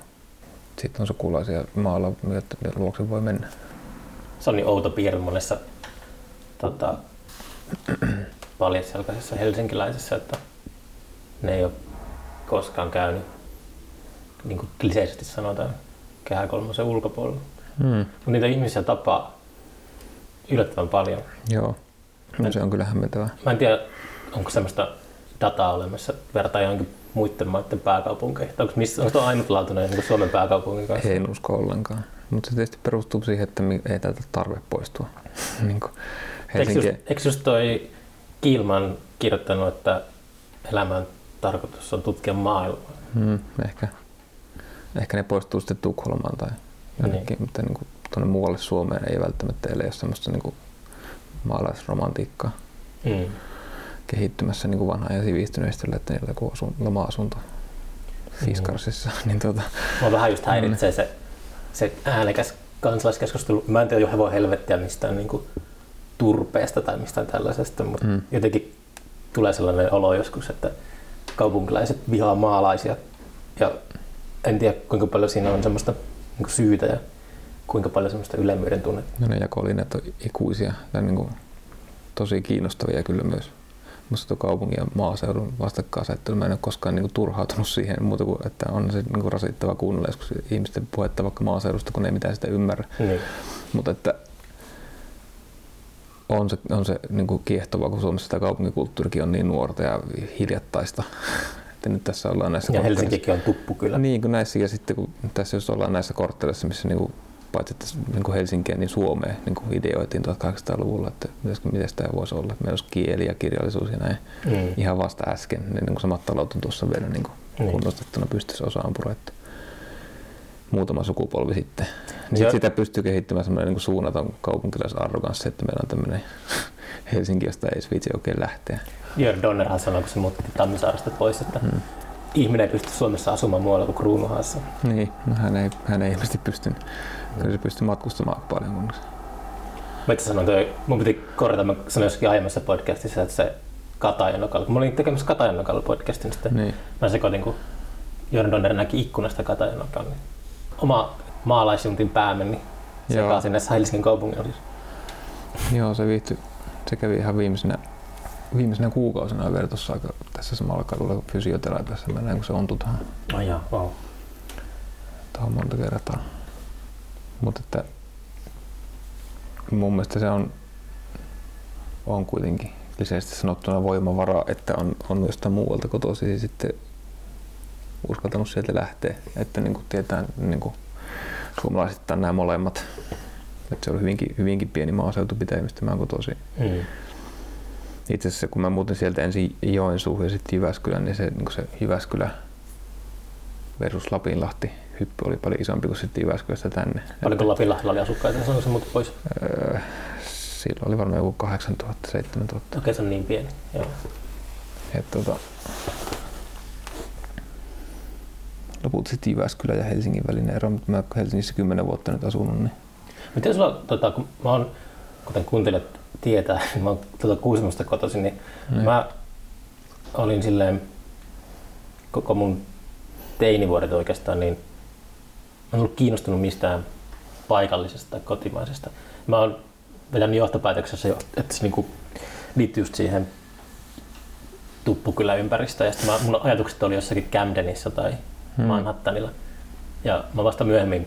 sitten on sukulaisia maalla, että luokse voi mennä.
Se on niin outo piirre monessa tota, paljasjalkaisessa helsinkiläisessä, että ne ei ole koskaan käynyt, niin kuin kliseisesti sanotaan, kehä kolmosen ulkopuolella. Hmm. Mutta niitä ihmisiä tapaa yllättävän paljon.
Joo, no, se on kyllä hämmentävää.
Mä en tiedä, onko semmoista dataa olemassa vertaa johonkin muiden maiden pääkaupunkeihin? Onko, missä, onko ainutlaatuinen niin Suomen pääkaupungin kanssa?
En usko ollenkaan. Mutta se tietysti perustuu siihen, että ei täältä tarve poistua. niin
Helsinki... eikö, just, just toi Kiilman kirjoittanut, että elämän tarkoitus on tutkia maailmaa?
Hmm, ehkä. ehkä ne poistuu sitten Tukholmaan tai jonnekin, niin. mutta niin tuonne muualle Suomeen ei välttämättä ole semmoista niin maalaisromantiikkaa. Hmm kehittymässä niin kuin vanha ja sivistyneistöllä, että niillä on asun, loma-asunto Fiskarsissa. Mm. niin tuota,
Mua vähän just häiritsee mm. se, se äänekäs kansalaiskeskustelu. Mä en tiedä jo voi helvettiä mistään niin kuin turpeesta tai mistään tällaisesta, mutta mm. jotenkin tulee sellainen olo joskus, että kaupunkilaiset vihaa maalaisia ja en tiedä kuinka paljon siinä on semmoista niin syytä ja kuinka paljon semmoista ylemmyyden tunnetta?
No ne jakolinjat on ikuisia tai niin kuin tosi kiinnostavia kyllä myös. Musta tuo kaupungin ja maaseudun vastakkainasettelu, mä en ole koskaan niin kuin, turhautunut siihen muuta kuin, että on se niin kuin, rasittava kuunnella joskus ihmisten puhetta vaikka maaseudusta, kun ne ei mitään sitä ymmärrä.
Niin.
Mutta että on se, on se niin kuin kiehtovaa, kun Suomessa tämä kaupunkikulttuurikin on niin nuorta ja hiljattaista. Että nyt tässä ollaan näissä
Ja Helsinkikin on tuppu kyllä.
Niin kuin näissä ja sitten kun tässä jos ollaan näissä kortteleissa, missä niin kuin, paitsi että niin kuin Helsinkiä, niin Suomeen niin kuin ideoitiin 1800-luvulla, että miten, tämä voisi olla. Meillä olisi kieli ja kirjallisuus ja näin.
Mm.
Ihan vasta äsken, niin, niin kuin samat talot on tuossa vielä niin kuin
Niin.
kunnostettuna pystyssä osaan että muutama sukupolvi sitten. Niin sit sitä pystyy kehittymään semmoinen niin suunnaton kaupunkilaisarroganssi, että meillä on tämmöinen Helsinki, josta ei viitsi oikein lähteä.
Jörn Donnerhan sanoi, kun se muutti Tammisaaresta pois, että
Mm.
ihminen ei pysty Suomessa asumaan muualla kuin Kruunuhaassa.
Niin, no hän ei, hän ei ilmeisesti pystynyt. Kyllä se pystyy matkustamaan paljon kunnossa.
Mä itse sanoin, toi, mun piti korjata, mä sanoin jossakin aiemmassa podcastissa, että se Katajanokalla, kun mä olin tekemässä Katajanokalla podcastin, niin sitten
Niin.
mä sekoitin, kun Jörn Donner näki ikkunasta Katajanokan, niin oma maalaisjuntin pää meni
Joo.
sekaisin näissä Helsingin kaupungin osissa.
Joo, se viihtyi. Se kävi ihan viimeisenä, viimeisenä kuukausina vielä tuossa aika tässä samalla kadulla fysioterapiassa. Mä näin, kun se ontui tähän,
Oh, joo, wow.
tähän monta kertaa. Mutta että mun mielestä se on, on kuitenkin kliseisesti sanottuna voimavara, että on, on jostain muualta kotoisin ja sitten uskaltanut sieltä lähteä. Että niin kuin tietää niin kuin suomalaisittain nämä molemmat. Että se oli hyvinkin, hyvinkin pieni maaseutupitäjä, mistä mä oon kotoisin.
Mm.
Itse asiassa kun mä muutin sieltä ensin Joensuuhun ja sitten Jyväskylään, niin se, niin se Jyväskylä versus Lapinlahti hyppy oli paljon isompi kuin sitten Jyväskylästä tänne.
Paljonko Lapinlahdella oli asukkaita, sanoiko se muuta pois?
Öö, silloin oli varmaan joku 8000, 7000.
Okei, se on niin pieni. Joo.
Et, tota, lopulta sitten Jyväskylä ja Helsingin välinen ero, mutta mä Helsingissä 10 vuotta nyt asunut, niin
Miten sulla, tota, kun mä oon, kuten kuuntelijat tietää, niin mä oon tuota Kuusamosta kotoisin, niin
Niin.
mä olin silleen koko mun teinivuodet oikeastaan, niin en ollut kiinnostunut mistään paikallisesta tai kotimaisesta. Mä oon vetänyt johtopäätöksessä, jo- että se niinku liittyy just siihen tuppukyläympäristöön. Ja sitten mä, mun ajatukset oli jossakin Camdenissa tai
Hmm.
Manhattanilla. Ja mä vasta myöhemmin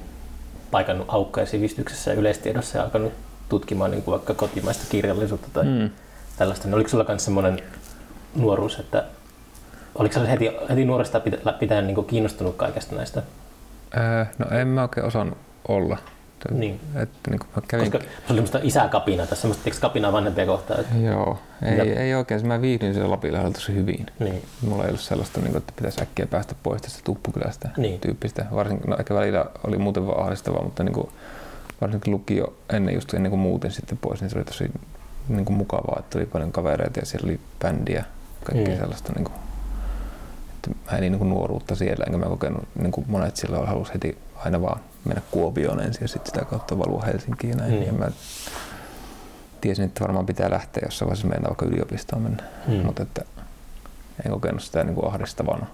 paikannut aukkoja sivistyksessä ja yleistiedossa ja alkanut tutkimaan niin kuin vaikka kotimaista kirjallisuutta tai
mm.
tällaista. Niin oliko sulla myös semmoinen nuoruus, että oliko sä heti, heti nuoresta pitä- pitäen niin kuin kiinnostunut kaikesta näistä?
Öö, no en mä oikein osannut olla.
Niin.
Että, niin kuin mä kävin,
Koska se oli isäkapinaa tai semmoista tiiäks, kapinaa vanhempia kohtaan. Että,
Joo, ei,
Ja-
ei oikein. Mä viihdyin siellä Lapinlahdella tosi hyvin.
niin.
Mulla ei ollut sellaista, niin kuin, että pitäisi äkkiä päästä pois tästä tuppukylästä
Niin.
tyyppistä. Varsinkin, no ehkä välillä oli muuten vaan ahdistavaa, mutta niin kuin, varsinkin lukio ennen just ennen kuin muutin sitten pois, niin se oli tosi niin kuin mukavaa, että oli paljon kavereita ja siellä oli bändiä, kaikkea
Mm.
sellaista. Niin kuin, mä elin niin kuin nuoruutta siellä, enkä mä kokenut, niin kuin monet silloin halusi heti aina vaan mennä Kuopioon ensin ja sitten sitä kautta valua Helsinkiin näin.
Niin.
Ja mä tiesin, että varmaan pitää lähteä jossain vaiheessa mennä vaikka yliopistoon mennä,
Mm.
mutta että en kokenut sitä niin kuin ahdistavana.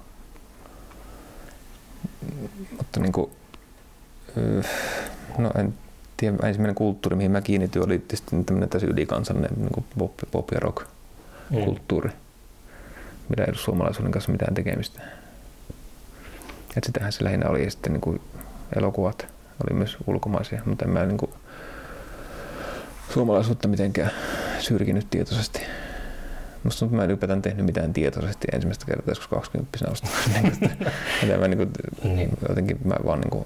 Mutta niin kuin, öö, no en tiedä, ensimmäinen kulttuuri, mihin mä kiinnityin, oli tietysti tämmöinen täysin ylikansallinen niin kuin pop, pop ja rock
Mm.
Millä ei ollut suomalaisuuden kanssa mitään tekemistä. Et sitähän se lähinnä oli ja sitten niin kuin elokuvat oli myös ulkomaisia, mutta en mä niin kuin suomalaisuutta mitenkään syrkinyt tietoisesti. Musta tuntuu, että mä en ylipäätään tehnyt mitään tietoisesti ensimmäistä kertaa joskus 20 asti. Mitä mä niin kuin,
Niin.
jotenkin mä vaan niin kuin,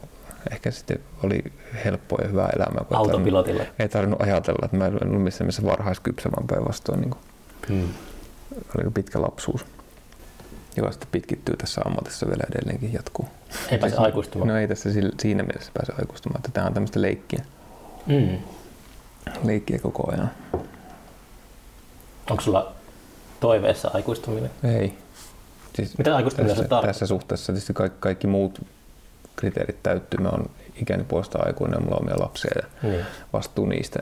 ehkä sitten oli helppoa ja hyvää elämää. kun ei tarvinnut-
Autopilotilla.
Ei tarvinnut ajatella, että mä en ollut missään mielessä varhaiskypsä, vaan päinvastoin niin
Mm.
Oli pitkä lapsuus, joka sitten pitkittyy tässä ammatissa vielä edelleenkin jatkuu.
Ei pääse aikuistumaan.
No ei tässä siinä mielessä pääse aikuistumaan, että tämä on tämmöistä leikkiä,
Mm.
leikkiä koko ajan.
Onko sulla toiveessa aikuistuminen?
Ei. Siis
Mitä aikuistuminen
tässä,
tarkoittaa?
tässä suhteessa tietysti kaikki, kaikki muut kriteerit täyttyy. Mä oon ikäni puolesta aikuinen mulla on omia lapsia ja
Niin.
vastuu niistä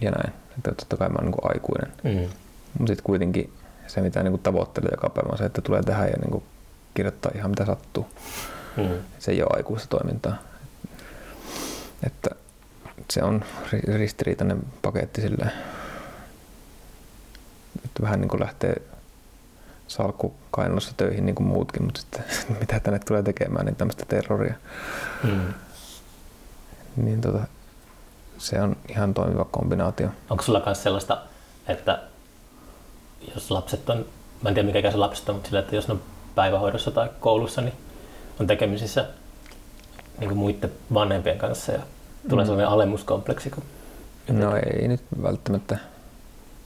ja näin. Että totta kai mä oon niin aikuinen.
Mm.
Mutta sitten kuitenkin se, mitä niin tavoittelee joka päivä, on se, että tulee tähän ja niin kirjoittaa ihan mitä sattuu.
Mm.
Se ei ole aikuista toimintaa. Että se on ristiriitainen paketti silleen. Että vähän niin kuin lähtee salkku kainalossa töihin niin kuin muutkin, mutta sitten mitä tänne tulee tekemään, niin tämmöistä terroria. Mm. Niin tota, se on ihan toimiva kombinaatio.
Onko sulla myös sellaista, että jos lapset on, mä en tiedä mikä se lapset on, mutta sillä, että jos ne on päivähoidossa tai koulussa, niin on tekemisissä niin kuin muiden vanhempien kanssa ja tulee mm. sellainen alemmuskompleksi? Kun
no ei nyt välttämättä.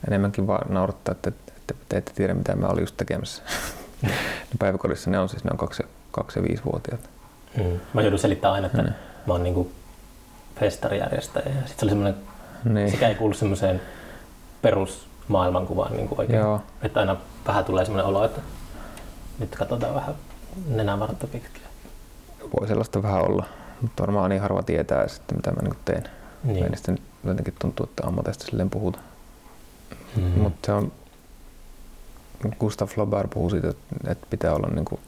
Enemmänkin vaan naurattaa, että, että te ette tiedä mitä mä olin just tekemässä. Päiväkodissa ne on siis ne on kaksi, kaksi ja viisi vuotiaat.
Mm. Mä joudun selittämään aina, että mm. mä oon niin festarijärjestäjä. Ja sitten se oli semmoinen, niin. sekä ei kuulu semmoiseen perusmaailmankuvaan niin kuin oikein. Joo. Että aina vähän tulee semmoinen olo, että nyt katsotaan vähän nenävartta pitkiä.
Voi sellaista vähän olla, mutta varmaan niin harva tietää sitten, mitä mä niin teen. Niin. Meidän jotenkin tuntuu, että ammateista silleen puhuta. Mm. Mutta se on, Gustav Flaubert puhuu siitä, että pitää olla niin kuin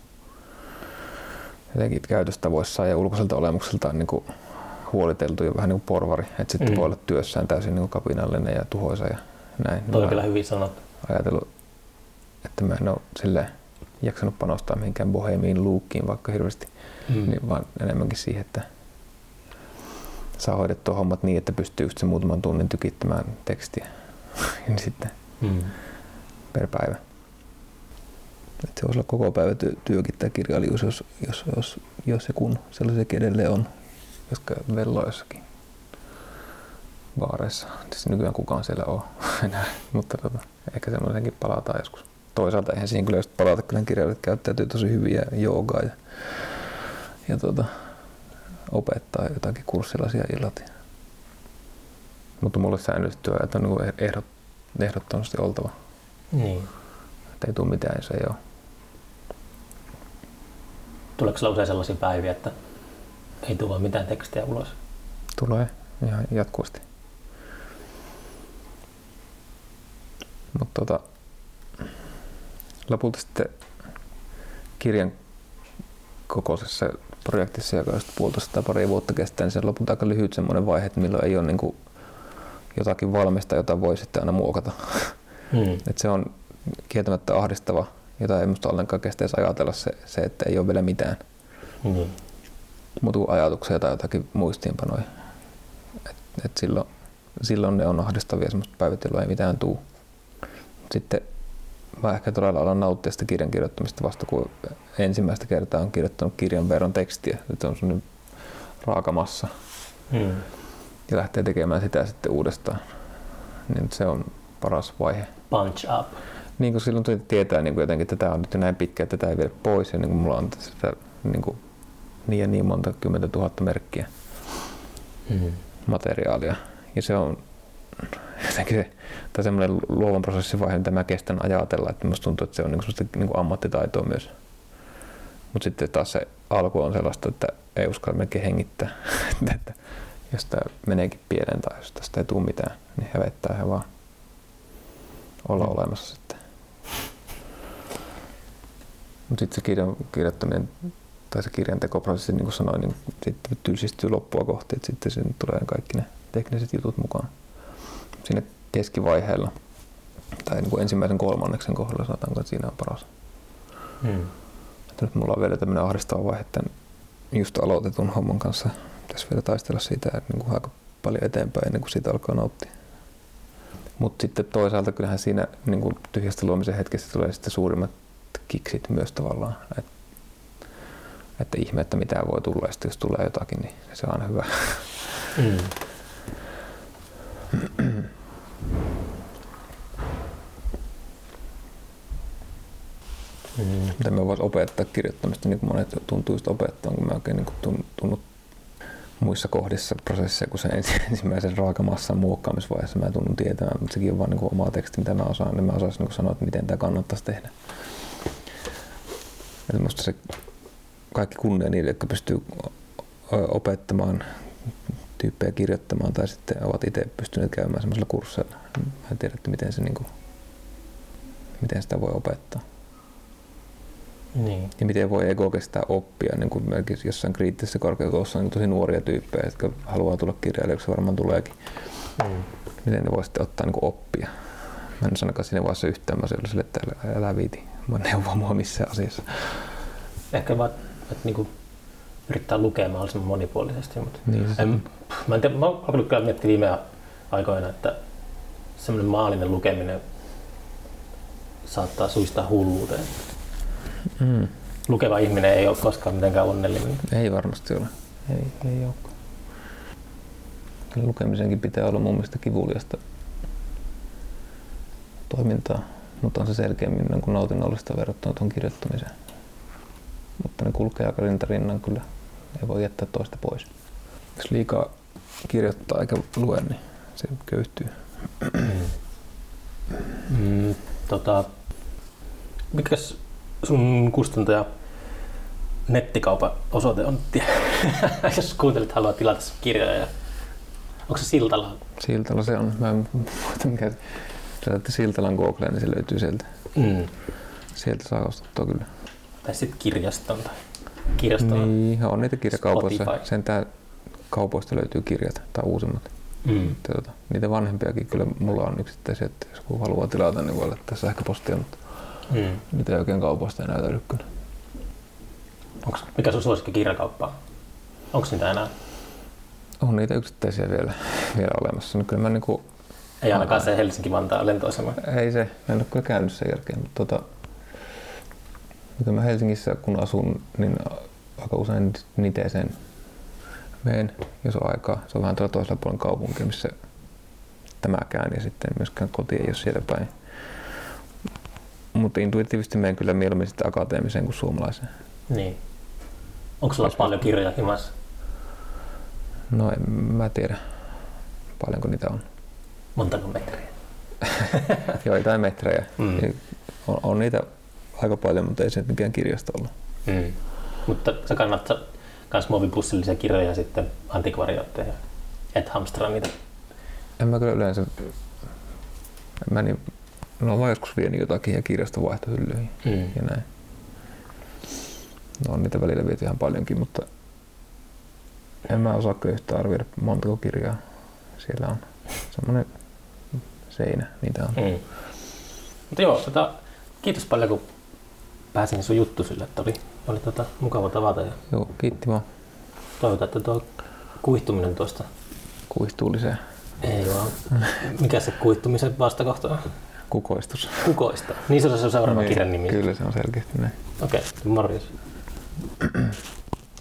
jotenkin käytöstavoissaan ja ulkoiselta olemukseltaan niin kuin huoliteltu ja vähän niin kuin porvari, että sitten mm. voi olla työssään täysin niin kuin kapinallinen ja tuhoisa ja näin.
Toi on kyllä hyvin sanottu.
Ajatellut, että mä en ole silleen jaksanut panostaa mihinkään bohemiin luukkiin vaikka hirveästi, mm. niin vaan enemmänkin siihen, että saa hoidettua hommat niin, että pystyy just sen muutaman tunnin tykittämään tekstiä niin sitten mm. per päivä. Että se voisi olla koko päivä työ, työkin tämä kirjailijuus, jos, jos, jos, jos ja kun sellaisia edelleen on, jotka velloo jossakin baareissa. Siis nykyään kukaan siellä on enää, mutta tota, ehkä semmoisenkin palataan joskus toisaalta eihän siihen kyllä just palata, kyllä kirjailijat käyttäytyy tosi hyviä joogaa ja, ja tuota, opettaa jotakin kurssilla siellä illat. Mutta mulle säännölliset työajat on niin ehdot, ehdottomasti oltava.
Niin.
Että ei tule mitään, jos ei ole.
Tuleeko sinulla usein sellaisia päiviä, että ei tule mitään tekstiä ulos?
Tulee ihan jatkuvasti. Mutta tota, lopulta sitten kirjan kokoisessa projektissa, joka on puolitoista tai pari vuotta kestää, niin se on lopulta aika lyhyt semmoinen vaihe, että milloin ei ole niin kuin jotakin valmista, jota voi sitten aina muokata. Hmm. Et se on kieltämättä ahdistava, jota ei minusta ollenkaan kestä edes ajatella se, se, että ei ole vielä mitään. Hmm. Mutta ajatuksia tai jotakin muistiinpanoja. Et, et silloin, silloin ne on ahdistavia semmoista jolloin ei mitään tuu. Sitten mä ehkä todella alan nauttia sitä kirjan kirjoittamista vasta kun ensimmäistä kertaa on kirjoittanut kirjan verran tekstiä. Nyt on sellainen raakamassa. Hmm. Ja lähtee tekemään sitä sitten uudestaan. Niin se on paras vaihe.
Punch up.
Niin kuin silloin tietää niin kuin jotenkin, että tämä on nyt näin pitkä, että tämä ei viedä pois. Ja niin kuin mulla on sitä niin, kuin niin ja niin monta kymmentä tuhatta merkkiä hmm. materiaalia. Ja se on jotenkin tai semmoinen luovan prosessin vaihe, mitä mä kestän ajatella, että musta tuntuu, että se on niin kuin niin kuin ammattitaitoa myös. Mutta sitten taas se alku on sellaista, että ei uskalla melkein hengittää, että jos tämä meneekin pieleen tai jos tästä ei tule mitään, niin hevettää he vaan olla olemassa sitten. Mutta sitten se kirjan kirjoittaminen tai se kirjan tekoprosessi, niin kuin sanoin, niin sitten tylsistyy loppua kohti, että sitten sinne tulee kaikki ne tekniset jutut mukaan siinä keskivaiheella tai niin kuin ensimmäisen kolmanneksen kohdalla sanotaanko, että siinä on paras. Hmm. Että nyt mulla on vielä tämmöinen ahdistava vaihe tämän just aloitetun homman kanssa. Tässä vielä taistella siitä että niin kuin aika paljon eteenpäin ennen kuin siitä alkaa nauttia. Mutta sitten toisaalta kyllähän siinä niin kuin tyhjästä luomisen hetkessä tulee sitten suurimmat kiksit myös tavallaan. Et, että ihme, että mitä voi tulla ja sitten jos tulee jotakin, niin se on aina hyvä. Mm. Mm. Miten me voisi opettaa kirjoittamista, niin kuin monet tuntuu just kun mä oikein niin tunnut muissa kohdissa prosesseja kuin sen ensimmäisen raakamassan muokkaamisvaiheessa. Mä tunnun tietämään, mutta sekin on vaan niin oma teksti, mitä mä osaan, niin mä osaisin niin sanoa, että miten tämä kannattaisi tehdä. Eli musta se kaikki kunnia niille, jotka pystyy opettamaan tyyppejä kirjoittamaan tai sitten ovat itse pystyneet käymään semmoisella kursseilla. Mä en tiedä, että miten, se, niin kuin, miten sitä voi opettaa.
Niin.
Ja miten voi ego kestää oppia, niin kuin melkein jossain kriittisessä korkeakoulussa on tosi nuoria tyyppejä, jotka haluaa tulla kirjailijaksi, varmaan tuleekin.
Mm.
Miten ne voi sitten ottaa niin kuin oppia? Mä en sanakaan siinä vaiheessa yhtään, mä sille, että älä, älä viiti. Mä neuvo mua missään asiassa.
Ehkä vaan, että niinku yrittää lukea mahdollisimman monipuolisesti. Mutta
Niin,
en, mä, en tiedä, mä oon kyllä miettiä viime aikoina, että semmoinen maallinen lukeminen saattaa suistaa hulluuteen.
Mm.
Lukeva ihminen ei ole koskaan mitenkään onnellinen.
Ei varmasti ole. Ei, ei ole. Lukemisenkin pitää olla mun mielestä kivuliasta toimintaa, mutta on se selkeämmin niin kuin nautinnollista verrattuna tuon kirjoittamiseen. Mutta ne kulkee aika rintarinnan kyllä. Ei voi jättää toista pois. Jos liikaa kirjoittaa eikä lue, niin se köyhtyy.
Mm, tota, mikäs sun kustantaja nettikaupan osoite on? Jos kuuntelit, haluaa tilata sun kirjoja. Ja... Onko se Siltala?
Siltala se on. Mä en muista mikä. Jos laittatte Siltalan Googleen, niin se löytyy sieltä.
Mm.
Sieltä saa ostettua kyllä.
Tai sitten kirjaston. Tai.
Niin, on niitä kirjakaupoissa.
Spotify.
Sentään kaupoista löytyy kirjat tai uusimmat.
Mm.
Tuota, niitä vanhempiakin kyllä mulla on yksittäisiä, että jos joku haluaa tilata, niin voi laittaa sähköpostia, mutta
Mm.
niitä ei oikein kaupoista enää löydy kyllä.
Onks, mikä sun suosikki kirjakauppa on? Onko niitä enää?
On niitä yksittäisiä vielä, vielä olemassa. No kyllä mä niinku,
Ei ainakaan se Helsinki-Vantaan lentoasema.
ei se, mä en ole kyllä käynyt sen jälkeen, mutta tota, kyllä mä Helsingissä kun asun, niin aika usein niteeseen meen, jos on aikaa. Se on vähän tuolla toisella puolella kaupunkia, missä tämäkään ja sitten myöskään koti ei ole siellä päin. Mutta intuitiivisesti menen kyllä mieluummin sitten akateemiseen kuin suomalaiseen.
Niin. Onko sulla paljon kirjoja himassa?
No en mä tiedä, paljonko niitä on.
Montako metriä?
Joitain metrejä.
Mm.
Niin On, on, niitä aika paljon, mutta ei se mikään kirjasto ollut.
Mm. Mutta sä kannattaa myös muovipussillisia kirjoja ja sitten antikvariaatteja. Et hamstra niitä.
En mä kyllä yleensä, en mä niin, no mä joskus vien jotakin ja kirjastovaihtohyllyihin
Mm.
ja näin. No on niitä välillä viety ihan paljonkin, mutta en mä osaa kyllä yhtään arvioida montako kirjaa siellä on. Semmoinen seinä niitä on.
Mm. Mutta joo, tota, kiitos paljon kun pääsin sun juttu sille, että oli, oli tota, mukava tavata ja
Joo, kiitti vaan.
toivotaan, että tuo kuihtuminen tuosta
Kuihtuu lisää.
ei vaan. Mikä se kuihtumisen vastakohta on?
Kukoistus.
Kukoista. Niin se on se seuraava
Niin,
kirjan nimi.
Kyllä se on selkeästi näin.
Okei, okay, morjens.